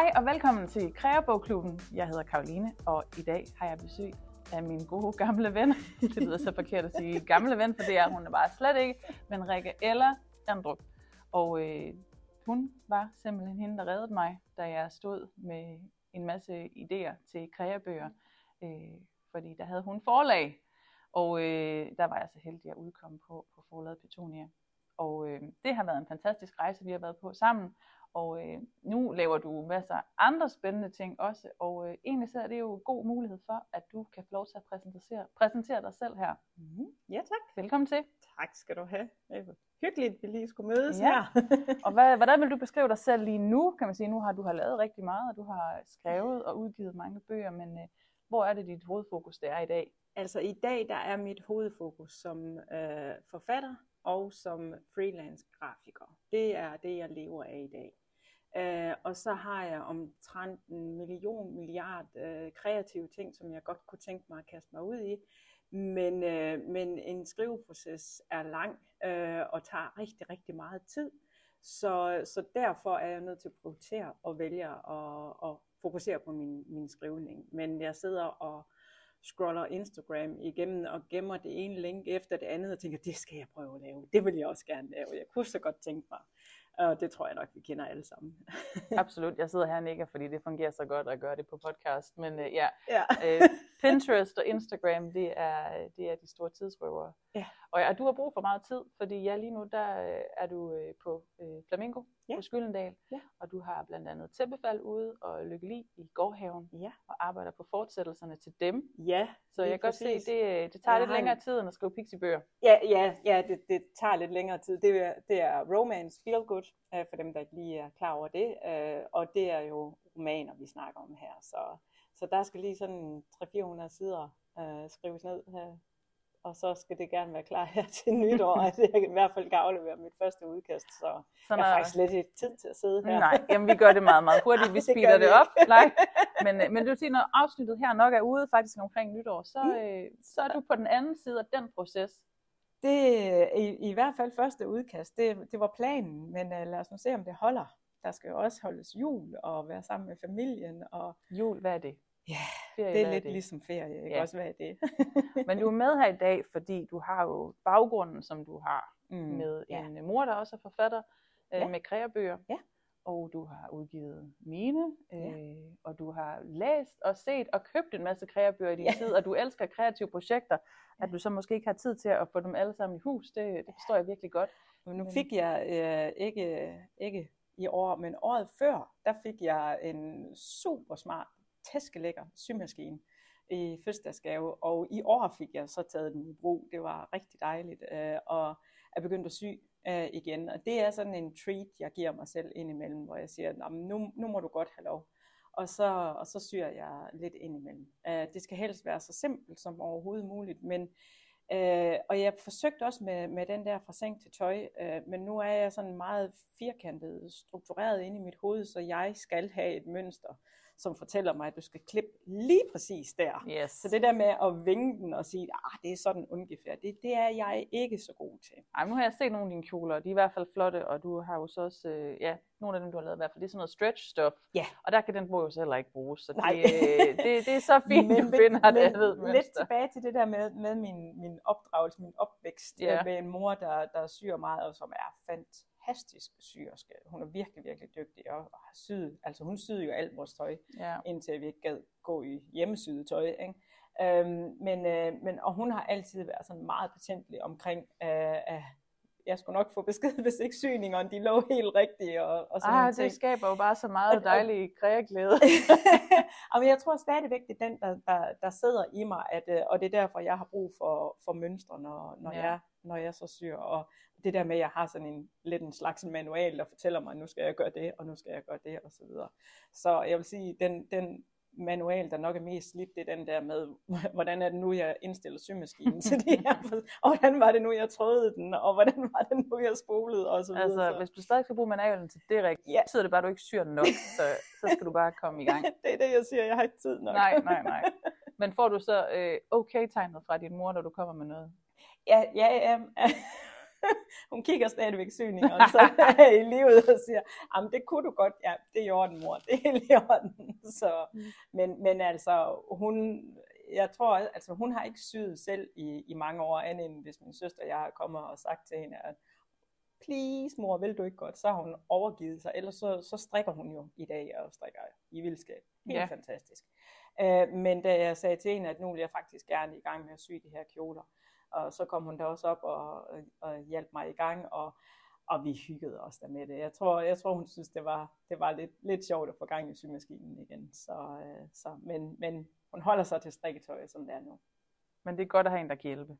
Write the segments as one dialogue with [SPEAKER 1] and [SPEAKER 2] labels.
[SPEAKER 1] Hej og velkommen til Kreabogklubben. Jeg hedder Karoline, og i dag har jeg besøg af min gode gamle ven. Det lyder så forkert at sige gamle ven, for det er hun er bare slet ikke. Men Rikke Ella Andrup. Og øh, hun var simpelthen hende, der reddede mig, da jeg stod med en masse idéer til kreabøger. Øh, fordi der havde hun forlag, og øh, der var jeg så heldig at udkomme på, på forlaget Petunia. Og øh, det har været en fantastisk rejse, vi har været på sammen. Og øh, nu laver du masser af andre spændende ting også, og øh, egentlig så er det jo en god mulighed for, at du kan få lov til at præsentere, præsentere dig selv her.
[SPEAKER 2] Mm-hmm. Ja, tak.
[SPEAKER 1] Velkommen til.
[SPEAKER 2] Tak skal du have. Hyggeligt, at vi lige skulle mødes
[SPEAKER 1] Ja.
[SPEAKER 2] her.
[SPEAKER 1] Og hvad, hvordan vil du beskrive dig selv lige nu? Kan man sige, nu har du har lavet rigtig meget, og du har skrevet og udgivet mange bøger, men øh, hvor er det dit hovedfokus det er i dag?
[SPEAKER 2] altså i dag, der er mit hovedfokus som øh, forfatter og som freelance grafiker. Det er det, jeg lever af i dag. Øh, og så har jeg omtrent en million milliard øh, kreative ting, som jeg godt kunne tænke mig at kaste mig ud i. Men, øh, men en skriveproces er lang øh, og tager rigtig, rigtig meget tid. Så, så derfor er jeg nødt til at prioritere og vælge at, at fokusere på min, min skrivning. Men jeg sidder og scroller Instagram igennem og gemmer det ene link efter det andet og tænker, det skal jeg prøve at lave. Det vil jeg også gerne lave. Jeg kunne så godt tænke mig. Og det tror jeg nok, vi kender alle sammen.
[SPEAKER 1] Absolut, jeg sidder her og nikker, fordi det fungerer så godt at gøre det på podcast. Men øh, ja,
[SPEAKER 2] ja.
[SPEAKER 1] øh, Pinterest og Instagram, det er, det er de store tidsrøvere.
[SPEAKER 2] Ja.
[SPEAKER 1] Og, ja, du har brug for meget tid, fordi ja, lige nu der øh, er du øh, på øh, Flamingo
[SPEAKER 2] Ja.
[SPEAKER 1] på Skyldendal,
[SPEAKER 2] Ja.
[SPEAKER 1] og du har blandt andet tæppefald ude og lykkeli i gårdhaven,
[SPEAKER 2] Ja.
[SPEAKER 1] og arbejder på fortsættelserne til dem.
[SPEAKER 2] Ja,
[SPEAKER 1] Så jeg kan godt se, det, øh, det tager
[SPEAKER 2] Jeg
[SPEAKER 1] lidt længere
[SPEAKER 2] en-
[SPEAKER 1] tid end at skrive pixiebøger.
[SPEAKER 2] Ja, ja, ja det, det tager lidt længere tid. Det er, det er romance, feel good, øh, for dem, der ikke lige er klar over det. øh, Og det er jo romaner, vi snakker om her. Så, så der skal lige sådan 300-400 sider øh, skrives ned her. Og så skal det gerne være klar her til nytår, at jeg i hvert fald kan aflevere mit første udkast. Så
[SPEAKER 1] Så
[SPEAKER 2] jeg har faktisk slet ikke tid til at sidde her.
[SPEAKER 1] Nej, jamen vi gør det meget, meget hurtigt. Vi
[SPEAKER 2] Det
[SPEAKER 1] speeder
[SPEAKER 2] vi
[SPEAKER 1] det op. Nej. Men, øh, men du siger, når afsnittet her nok er ude, faktisk omkring nytår, så,
[SPEAKER 2] Mm.
[SPEAKER 1] øh, så er du på den anden side af den proces.
[SPEAKER 2] Det i, i hvert fald første udkast, det, det var planen, men uh, lad os nu se, om det holder. Der skal jo også holdes jul og være sammen med familien, og
[SPEAKER 1] Jul, hvad er det?
[SPEAKER 2] Ja,
[SPEAKER 1] Ferie,
[SPEAKER 2] det er lidt ligesom ferie, ikke
[SPEAKER 1] Ja.
[SPEAKER 2] også, hvad er det?
[SPEAKER 1] Men du er med her i dag, fordi du har jo baggrunden, som du har,
[SPEAKER 2] mm,
[SPEAKER 1] med
[SPEAKER 2] ja.
[SPEAKER 1] en mor, der også er forfatter, øh,
[SPEAKER 2] Ja.
[SPEAKER 1] med kreabøger.
[SPEAKER 2] Ja.
[SPEAKER 1] Og du har udgivet mine, øh,
[SPEAKER 2] Ja.
[SPEAKER 1] og du har læst og set og købt en masse kreabøger i din
[SPEAKER 2] Ja.
[SPEAKER 1] tid, og du elsker kreative projekter. At du så måske ikke har tid til at få dem alle sammen i hus, det, det forstår jeg virkelig godt.
[SPEAKER 2] Men nu fik jeg øh, ikke, ikke i år, men året før, der fik jeg en super smart, tæskelækker symaskine i fødselsdagsgave, og i år fik jeg så taget den i brug. Det var rigtig dejligt, øh, og er begyndt at sy øh, igen. Og det er sådan en treat, jeg giver mig selv indimellem, hvor jeg siger, nu, nu må du godt have lov. Og så, og så syr jeg lidt indimellem. Øh, det skal helst være så simpelt som overhovedet muligt, men Øh, og jeg forsøgte også med, med den der fra seng til tøj, øh, men nu er jeg sådan meget firkantet, struktureret inde i mit hoved, så jeg skal have et mønster, som fortæller mig, at du skal klippe lige præcis der.
[SPEAKER 1] Yes.
[SPEAKER 2] Så det der med at vinge den og sige, ah, det er sådan ungefær, det, det er jeg ikke så god til.
[SPEAKER 1] Ej, nu har jeg set nogle af dine kjoler, og de er i hvert fald flotte, og du har jo så også, øh, ja, nogle af dem, du har lavet i hvert fald, det er sådan noget stretch stuff.
[SPEAKER 2] Ja.
[SPEAKER 1] Og der kan den bog jo så heller ikke bruges, så
[SPEAKER 2] Nej.
[SPEAKER 1] det, øh, det, det er så fint,
[SPEAKER 2] Men-
[SPEAKER 1] du finder det andet
[SPEAKER 2] lidt
[SPEAKER 1] mønster.
[SPEAKER 2] tilbage til det der med, med min, min opdragelse, min opvækst
[SPEAKER 1] ja.
[SPEAKER 2] med en mor, der, der syr meget, og som er fantastisk syerske. Hun er virkelig, virkelig dygtig, og, og har syet, altså hun syede jo alt vores tøj,
[SPEAKER 1] Ja.
[SPEAKER 2] indtil vi ikke gad gå i hjemmesyet tøj. Ikke? Øhm, men, øh, men, og hun har altid været sådan meget patentlig omkring, øh, at jeg skulle nok få besked, hvis ikke syningerne de lå helt rigtigt, og, og sådan
[SPEAKER 1] Ah,
[SPEAKER 2] nogle
[SPEAKER 1] det
[SPEAKER 2] ting.
[SPEAKER 1] skaber jo bare så meget dejlig kreaglæde.
[SPEAKER 2] og jeg tror stadigvæk, det er den, der, der, der sidder i mig, at, øh, og det er derfor, jeg har brug for, for mønstre, når, når,
[SPEAKER 1] ja.
[SPEAKER 2] jeg, når jeg så syr. Og det der med, at jeg har sådan en lidt en slags manual, der fortæller mig, nu skal jeg gøre det, og nu skal jeg gøre det, og så videre. Så jeg vil sige, den, den manual, der nok er mest slidt, det er den der med, hvordan er det nu, jeg indstiller symaskinen til de her, og hvordan var det nu, jeg trådede den, og hvordan var det nu, jeg spolede, og så videre.
[SPEAKER 1] altså,
[SPEAKER 2] så.
[SPEAKER 1] hvis du stadig skal bruge manualen til det rigtigt,
[SPEAKER 2] Ja.
[SPEAKER 1] betyder det bare, at du ikke syr nok, så, så skal du bare komme i gang.
[SPEAKER 2] det er det, jeg siger, jeg har ikke tid nok.
[SPEAKER 1] Nej, nej, nej. Men får du så øh, okay-tegnet fra din mor, når du kommer med noget?
[SPEAKER 2] Ja, ja, ja. hun kigger stadigvæk syningen så i livet og siger, jamen det kunne du godt, ja, det er i orden, mor, det er i orden. Så, mm. men, men altså, hun, jeg tror, altså hun har ikke syet selv i, i mange år, andet end hvis min søster og jeg har kommet og sagt til hende, at please mor, vil du ikke godt? Så har hun overgivet sig, ellers så, så strikker hun jo i dag og strikker i vildskab. Helt ja. fantastisk. Uh, men da jeg sagde til hende, at nu vil jeg faktisk gerne i gang med at sy de her kjoler, og så kom hun da også op og, og, og hjalp mig i gang, og, og vi hyggede os der med det. Jeg tror, jeg tror hun synes, det var, det var lidt, lidt sjovt at få gang i symaskinen igen. Så, uh, så, men, men hun holder sig til strikketøj, som det er nu.
[SPEAKER 1] Men det er godt at have en, der kan hjælpe.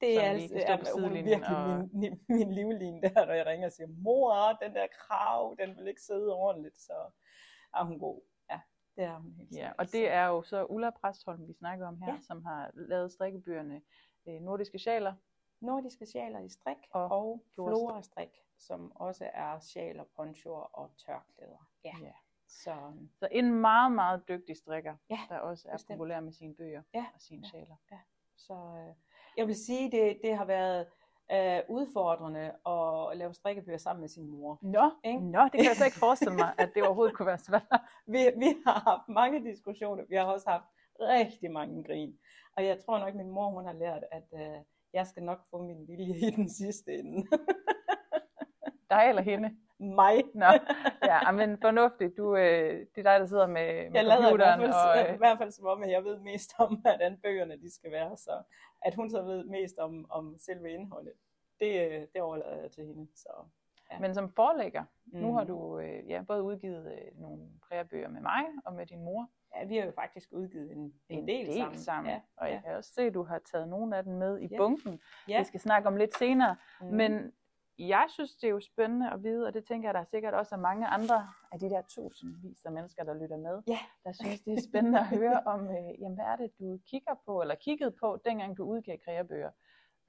[SPEAKER 2] Det er, altså, hun er virkelig og... min, min livline der, når jeg ringer og siger, mor, den der krav, den vil ikke sidde ordentligt, så er hun god. Ja, det er hun helt
[SPEAKER 1] Ja, og det er jo så Ulla Præstholm, vi snakker om her, ja. som har lavet strikkebøgerne øh, Nordiske Sjaler.
[SPEAKER 2] Nordiske Sjaler i strik og, og Flora Strik, som også er sjaler, ponchoer og tørklæder. Ja. ja.
[SPEAKER 1] Så, så en meget, meget dygtig strikker, ja, der også er bestemt. populær med sine bøger ja, og sine ja, sjaler. Ja.
[SPEAKER 2] Så øh, jeg vil sige, det, det har været øh, udfordrende at lave strikkebøger sammen med sin mor.
[SPEAKER 1] Nå, ikke? Nå, det kan jeg så ikke forestille mig, at det overhovedet kunne være svært.
[SPEAKER 2] vi, vi har haft mange diskussioner, vi har også haft rigtig mange grin. Og jeg tror nok, min mor hun har lært, at øh, jeg skal nok få min vilje i den sidste ende.
[SPEAKER 1] Dig eller hende?
[SPEAKER 2] mig.
[SPEAKER 1] Nå, ja, men fornuftigt. Du, øh, det er dig, der sidder med, med jeg
[SPEAKER 2] computeren. Jeg i hvert, fald, og, øh... i hvert fald som om, at jeg ved mest om, hvordan bøgerne de skal være. Så at hun så ved mest om, om selve indholdet, det, øh, det overlader jeg til hende. Så,
[SPEAKER 1] ja. Men som forlægger, mm. nu har du øh, ja, både udgivet øh, nogle præbøger med mig og med din mor.
[SPEAKER 2] Ja, vi har jo faktisk udgivet en, en, en del, del sammen. sammen.
[SPEAKER 1] Ja, og jeg kan også se, at du har taget nogle af dem med i ja. bunken. Ja. Vi skal snakke om lidt senere. Mm. Men jeg synes, det er jo spændende at vide, og det tænker jeg, der er sikkert også er mange andre af de der tusindvis af mennesker, der lytter med,
[SPEAKER 2] ja.
[SPEAKER 1] der synes, det er spændende at høre om, øh, jamen, hvad er det, du kigger på, eller kiggede på, dengang du udgav kreabøger.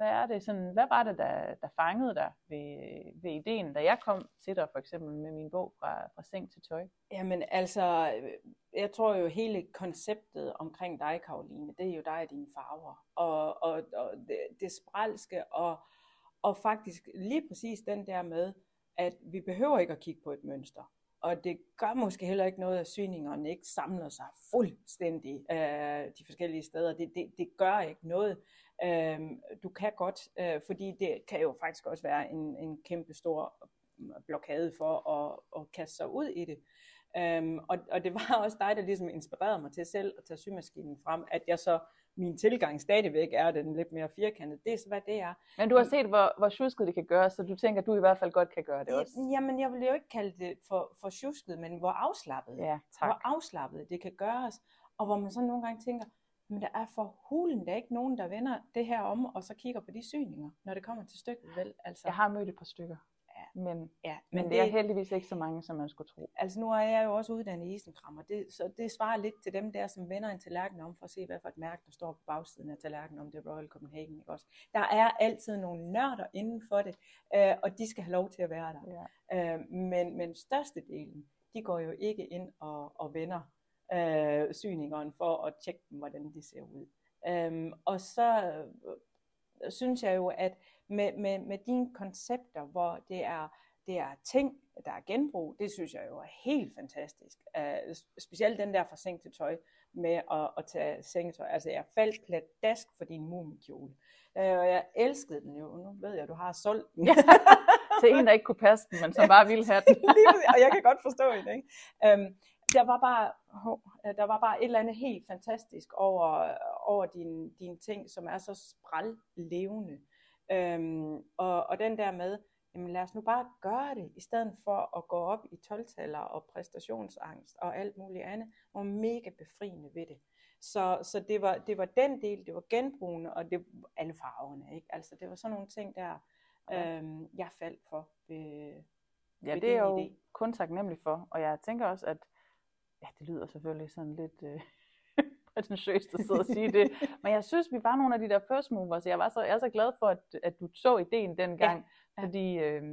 [SPEAKER 1] Hvad er det sådan, hvad var det, der, der fangede dig ved, ved ideen, da jeg kom til dig for eksempel med min bog fra, fra seng til tøj?
[SPEAKER 2] Jamen altså, jeg tror jo hele konceptet omkring dig, Karoline, det er jo dig og dine farver, og, og, og det, det spralske, og og faktisk lige præcis den der med, at vi behøver ikke at kigge på et mønster. Og det gør måske heller ikke noget, at syningerne ikke samler sig fuldstændig øh, de forskellige steder. Det, det, det gør ikke noget. Øh, du kan godt, øh, fordi det kan jo faktisk også være en, en kæmpe stor blokade for at, at kaste sig ud i det. Um, og, og det var også dig, der ligesom inspirerede mig til selv at tage symaskinen frem, at jeg så min tilgang stadigvæk er den lidt mere firkantede. Det er så, hvad det er.
[SPEAKER 1] Men du har set, hvor, hvor tjusket det kan gøres, så du tænker, at du i hvert fald godt kan gøre det også.
[SPEAKER 2] Jamen, jeg vil jo ikke kalde det for, for tjusket, men hvor afslappet.
[SPEAKER 1] Ja, tak.
[SPEAKER 2] Hvor afslappet det kan gøres, og hvor man så nogle gange tænker, men der er for hulen, der er ikke nogen, der vender det her om, og så kigger på de syninger, når det kommer til stykket, vel?
[SPEAKER 1] Altså. Jeg har mødt et par stykker. Men, ja, men, men det, det er heldigvis ikke så mange, som man skulle tro.
[SPEAKER 2] Altså nu er jeg jo også uddannet i isenkrammer, det, så det svarer lidt til dem der, som vender en tallerken om for at se, hvad for et mærke, der står på bagsiden af tallerkenen, om det er Royal Copenhagen. Ikke også? Der er altid nogle nørder inden for det, øh, og de skal have lov til at være der. Ja. Øh, men, men størstedelen, de går jo ikke ind og, og vender øh, syningerne for at tjekke dem, hvordan de ser ud. Øh, og så øh, synes jeg jo, at med, med, med dine koncepter, hvor det er, det er ting, der er genbrug, det synes jeg jo er helt fantastisk. Uh, specielt den der fra seng til tøj med at, at tage sengetøj. Altså jeg faldt pladask for din mumikjole. Uh, og jeg elskede den jo. Nu ved jeg, at du har solgt den.
[SPEAKER 1] til en, der ikke kunne passe den, men som bare ville have den.
[SPEAKER 2] og jeg kan godt forstå det. Ikke? Um, der var bare, oh, der var bare et eller andet helt fantastisk over, over dine, dine ting, som er så spræl levende. Øhm, og, og den der med, jamen lad os nu bare gøre det, i stedet for at gå op i 12 og præstationsangst og alt muligt andet, og mega befriende ved det. Så, så det, var, det var den del, det var genbrugende, og det alle farverne, ikke? Altså det var sådan nogle ting der, øhm, jeg faldt for ved,
[SPEAKER 1] Ja, ved det er jo idé. kun taknemmelig for, og jeg tænker også, at ja, det lyder selvfølgelig sådan lidt... Øh prætentiøst at sidde og sige det. Men jeg synes, vi var nogle af de der first movers. Jeg, var så, jeg er så glad for, at, at du så ideen dengang. Ja. Ja. Fordi øh,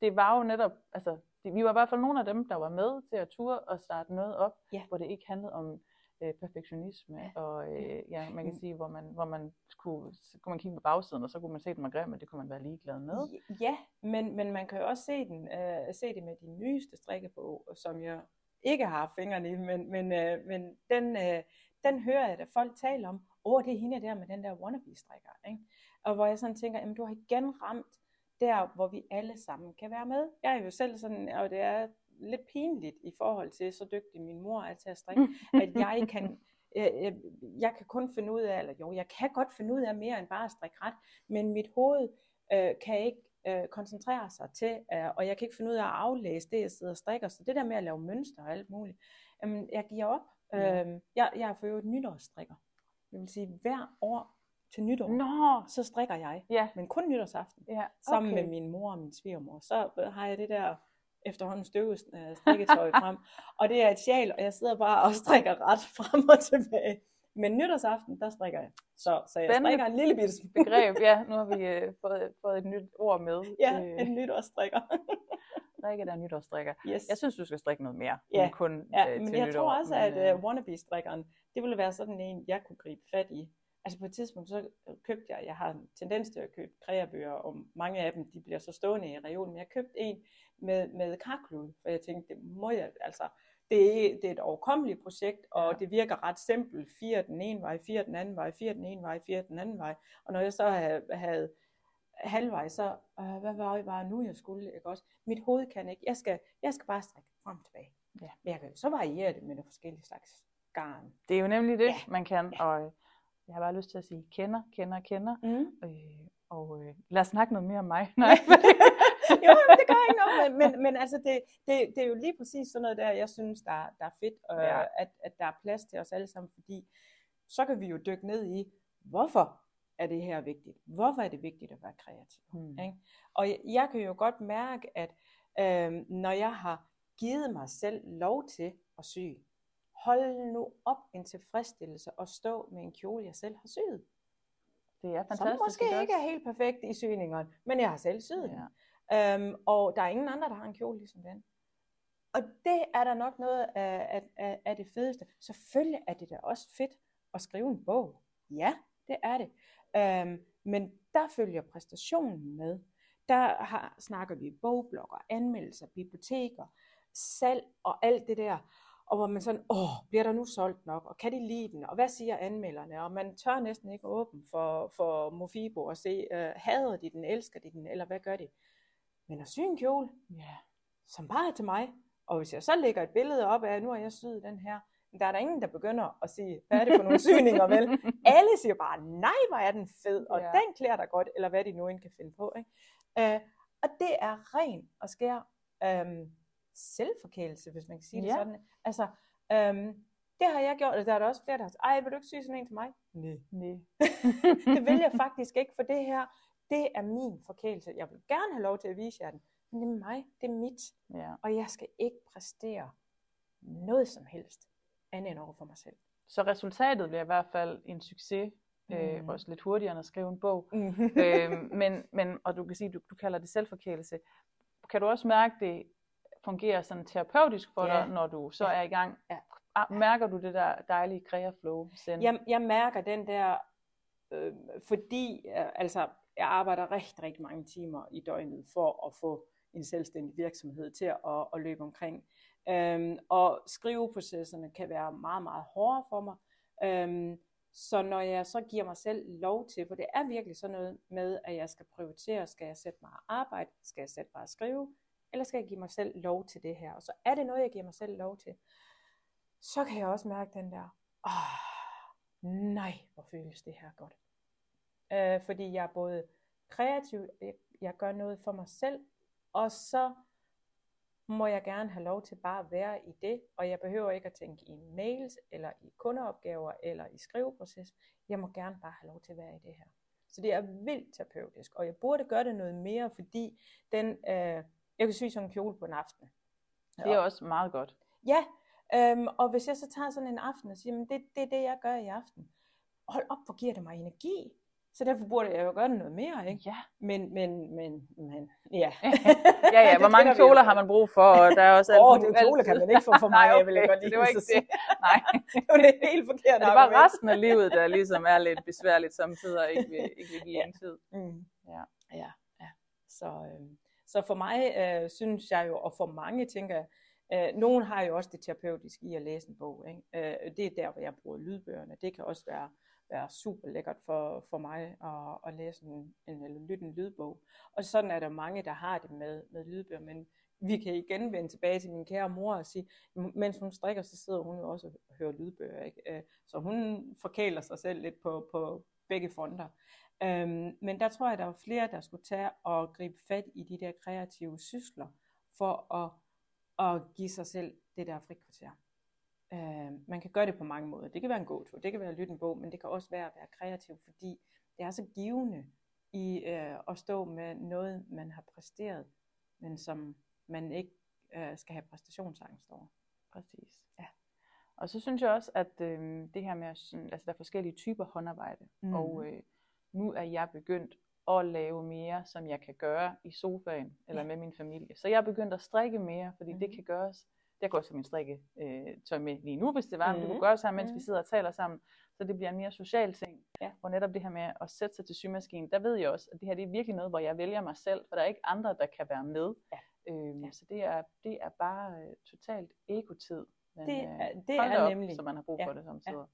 [SPEAKER 1] det var jo netop, altså vi var i hvert fald nogle af dem, der var med til at ture og starte noget op, ja. hvor det ikke handlede om øh, perfektionisme, og øh, ja, man kan sige, hvor man, hvor man skulle, så kunne man kigge på bagsiden, og så kunne man se, den var grim, og det kunne man være ligeglad med.
[SPEAKER 2] Ja, men, men man kan jo også se, den, øh, se det med de nyeste strikkebog, som jeg ikke har fingrene i, men, men, øh, men den, øh, den hører jeg, at folk taler om, åh, oh, det er hende der med den der wannabe-strikker, ikke? Og hvor jeg sådan tænker, jamen du har igen ramt der, hvor vi alle sammen kan være med. Jeg er jo selv sådan, og det er lidt pinligt i forhold til, så dygtig min mor er til at strikke, at jeg kan, jeg, jeg kan kun finde ud af, eller jo, jeg kan godt finde ud af mere end bare at strikke ret, men mit hoved øh, kan ikke øh, koncentrere sig til, øh, og jeg kan ikke finde ud af at aflæse det, jeg sidder og strikker. Så det der med at lave mønster og alt muligt, øh, jeg giver op. Ja. Øh, jeg, jeg er for øvrigt nytårsstrikker. Det vil sige, hver år til nytår,
[SPEAKER 1] Nå,
[SPEAKER 2] så strikker jeg.
[SPEAKER 1] ja,
[SPEAKER 2] Men kun nytårsaften.
[SPEAKER 1] ja,
[SPEAKER 2] Sammen
[SPEAKER 1] okay.
[SPEAKER 2] med min mor og min svigermor. Så har jeg det der efterhånden støvet øh, strikketøj frem. Og det er et sjal, og jeg sidder bare og strikker ret frem og tilbage. Men nytårsaften, der strikker jeg. Så, så jeg
[SPEAKER 1] Spændende
[SPEAKER 2] strikker en lille bitte
[SPEAKER 1] begreb, ja, nu har vi øh, fået, fået et nyt ord med.
[SPEAKER 2] Ja,
[SPEAKER 1] Øh,
[SPEAKER 2] en nytårsstrikker.
[SPEAKER 1] Rikke, der er nytårsstrikker.
[SPEAKER 2] Yes.
[SPEAKER 1] Jeg synes, du skal strikke noget mere,
[SPEAKER 2] Ja,
[SPEAKER 1] end kun
[SPEAKER 2] Ja,
[SPEAKER 1] øh,
[SPEAKER 2] men
[SPEAKER 1] til
[SPEAKER 2] jeg
[SPEAKER 1] nytår.
[SPEAKER 2] tror også,
[SPEAKER 1] men,
[SPEAKER 2] at
[SPEAKER 1] øh,
[SPEAKER 2] uh, wannabe-strikkeren, det ville være sådan en, jeg kunne gribe fat i. Altså på et tidspunkt, så købte jeg, jeg har en tendens til at købe kreabøger, og mange af dem, de bliver så stående i reolen, men jeg købte en med, med karklud, for jeg tænkte, det må jeg, altså, det er, det er et overkommeligt projekt, og
[SPEAKER 1] Ja.
[SPEAKER 2] det virker ret simpelt. Fire den ene vej, fire den anden vej, fire den ene vej, fire den anden vej. Og når jeg så havde, havde halvvej, så, øh, hvad var det bare nu, jeg skulle, ikke også? Mit hoved kan ikke, jeg skal, jeg skal bare strække frem og tilbage.
[SPEAKER 1] Ja.
[SPEAKER 2] Jeg kan så variere det med nogle forskellige slags garn.
[SPEAKER 1] Det er jo nemlig det,
[SPEAKER 2] Ja.
[SPEAKER 1] man kan, og øh, jeg har bare lyst til at sige kender, kender, kender.
[SPEAKER 2] Mm.
[SPEAKER 1] Øh, og øh, lad os snakke noget mere om mig. Nej,
[SPEAKER 2] jo, det ikke noget, men, men, men altså det, det, det er jo lige præcis sådan noget der, jeg synes, der, der er fedt, øh,
[SPEAKER 1] Ja.
[SPEAKER 2] ja. at, at der er plads til os alle sammen, fordi så kan vi jo dykke ned i, hvorfor er det her vigtigt? Hvorfor er det vigtigt at være kreativ?
[SPEAKER 1] Hmm.
[SPEAKER 2] Ikke? Og jeg, jeg kan jo godt mærke, at øh, når jeg har givet mig selv lov til at sy, hold nu op en tilfredsstillelse at stå med en kjole, jeg selv har syet.
[SPEAKER 1] Det er
[SPEAKER 2] Som
[SPEAKER 1] fantastisk.
[SPEAKER 2] måske
[SPEAKER 1] ikke
[SPEAKER 2] er helt perfekt i syningerne, men jeg har selv syet den. Øhm, og der er ingen andre, der har en kjole ligesom den. Og det er da nok noget af, af, af, af det fedeste. Selvfølgelig er det da også fedt at skrive en bog. Ja, det er det. Øhm, men der følger præstationen med. Der har, snakker vi bogblogger, anmeldelser, biblioteker, salg og alt det der. Og hvor man sådan, åh, bliver der nu solgt nok? Og kan de lide den? Og hvad siger anmelderne? Og man tør næsten ikke åbne for, for Mofibo og se, øh, hader de den, elsker de den, eller hvad gør de? Men at sy en kjole,
[SPEAKER 1] Ja.
[SPEAKER 2] som bare er til mig, og hvis jeg så lægger et billede op af, nu har jeg syet den her, der er der ingen, der begynder at sige, hvad er det for nogle syninger, vel? Alle siger bare, nej, hvor er den fed, og
[SPEAKER 1] Ja.
[SPEAKER 2] den klæder dig godt, eller hvad de nu end kan finde på. Ikke? Øh, og det er ren og skær øhm, selvforkælelse, hvis man kan sige det
[SPEAKER 1] Ja.
[SPEAKER 2] sådan. Altså, øhm, det har jeg gjort, og der er der også flere, der har sagt, ej, vil du ikke sy sådan en til mig? Nej.
[SPEAKER 1] Nej.
[SPEAKER 2] det vil jeg faktisk ikke, for det her, det er min forkælelse. Jeg vil gerne have lov til at vise jer den, men det er mig, det er mit,
[SPEAKER 1] Ja.
[SPEAKER 2] og jeg skal ikke præstere noget som helst, andet end over for mig selv.
[SPEAKER 1] Så resultatet bliver i hvert fald en succes, øh,
[SPEAKER 2] Mm.
[SPEAKER 1] også lidt hurtigere end at skrive en bog.
[SPEAKER 2] Mm.
[SPEAKER 1] øhm, men, men, og du kan sige, du, du kalder det selvforkælelse. Kan du også mærke, det fungerer sådan terapeutisk for
[SPEAKER 2] Ja.
[SPEAKER 1] dig, når du så
[SPEAKER 2] Ja.
[SPEAKER 1] er i gang?
[SPEAKER 2] Ja.
[SPEAKER 1] Ah, Mærker du det der dejlige kreaflow?
[SPEAKER 2] Jeg, jeg mærker den der, øh, fordi øh, altså, jeg arbejder rigtig, rigtig mange timer i døgnet for at få en selvstændig virksomhed til at, at løbe omkring. Øhm, og skriveprocesserne kan være meget, meget hårde for mig. Øhm, så når jeg så giver mig selv lov til, for det er virkelig sådan noget med, at jeg skal prioritere, skal jeg sætte mig at arbejde, skal jeg sætte mig at skrive, eller skal jeg give mig selv lov til det her? Og så er det noget, jeg giver mig selv lov til. Så kan jeg også mærke den der, åh, nej, hvor føles det her godt. Øh, fordi jeg er både kreativ, jeg, jeg gør noget for mig selv, og så må jeg gerne have lov til bare at være i det, og jeg behøver ikke at tænke i mails, eller i kundeopgaver, eller i skriveproces. Jeg må gerne bare have lov til at være i det her. Så det er vildt terapeutisk, og jeg burde gøre det noget mere, fordi den, øh, jeg kan sy sådan en kjole på en aften.
[SPEAKER 1] Det er også meget godt.
[SPEAKER 2] Ja, øhm, og hvis jeg så tager sådan en aften og siger, men det, det er det, jeg gør i aften. Hold op, hvor giver det mig energi. Så derfor burde jeg jo gøre noget mere, ikke?
[SPEAKER 1] Ja.
[SPEAKER 2] Men, men, men, men, ja.
[SPEAKER 1] ja, ja, hvor mange kjoler
[SPEAKER 2] jo.
[SPEAKER 1] har man brug for, og der er også
[SPEAKER 2] Åh,
[SPEAKER 1] muligt-
[SPEAKER 2] det kjole kan man ikke få for af, vil jeg
[SPEAKER 1] okay,
[SPEAKER 2] godt lige
[SPEAKER 1] det var ikke det. Nej,
[SPEAKER 2] det var det helt forkert
[SPEAKER 1] det er bare resten af livet, der ligesom er lidt besværligt samtidig, og ikke vil, ikke vil give
[SPEAKER 2] Ja.
[SPEAKER 1] en tid.
[SPEAKER 2] Mm.
[SPEAKER 1] Ja.
[SPEAKER 2] ja, ja. Så, øh, så for mig øh, synes jeg jo, og for mange tænker jeg, øh, nogen har jo også det terapeutiske i at læse en bog. Ikke? Øh, det er der, hvor jeg bruger lydbøgerne. Det kan også være, være super lækkert for, for mig at, at læse en, en, eller lytte en lydbog. Og sådan er der mange, der har det med, med lydbøger, men vi kan igen vende tilbage til min kære mor og sige, mens hun strikker, så sidder hun jo også og hører lydbøger. Ikke? Øh, så hun forkæler sig selv lidt på, på begge fronter. Øhm, men der tror jeg, der var flere, der skulle tage og gribe fat i de der kreative sysler, for at, at give sig selv det der frikvarter. Øhm, man kan gøre det på mange måder. Det kan være en gåtur, det kan være at lytte en bog, men det kan også være at være kreativ, fordi det er så givende i øh, at stå med noget, man har præsteret, men som man ikke øh, skal have præstationsangst over.
[SPEAKER 1] Præcis.
[SPEAKER 2] Ja.
[SPEAKER 1] Og så synes jeg også, at øh, det her med, at altså der er forskellige typer håndarbejde, mm. og øh, nu er jeg begyndt at lave mere, som jeg kan gøre i sofaen eller
[SPEAKER 2] Ja.
[SPEAKER 1] med min familie. Så jeg er begyndt at strikke mere, fordi mm. det
[SPEAKER 2] Mhm.
[SPEAKER 1] kan gøres. Jeg går også have min strikke øh, tøj med lige nu, hvis det var, det
[SPEAKER 2] Mhm.
[SPEAKER 1] kunne gøres her, mens vi
[SPEAKER 2] Mhm.
[SPEAKER 1] sidder og taler sammen. Så det bliver en mere social ting.
[SPEAKER 2] Ja.
[SPEAKER 1] Og netop det her med at sætte sig til symaskinen, der ved jeg også, at det her det er virkelig noget, hvor jeg vælger mig selv, for der er ikke andre, der kan være med.
[SPEAKER 2] Ja.
[SPEAKER 1] Øhm,
[SPEAKER 2] Ja.
[SPEAKER 1] Så det er, det er bare øh, totalt ekotid. Men,
[SPEAKER 2] Det
[SPEAKER 1] øh,
[SPEAKER 2] er- det er
[SPEAKER 1] op,
[SPEAKER 2] nemlig.
[SPEAKER 1] Så man har brug
[SPEAKER 2] Ja,
[SPEAKER 1] for det samtidig.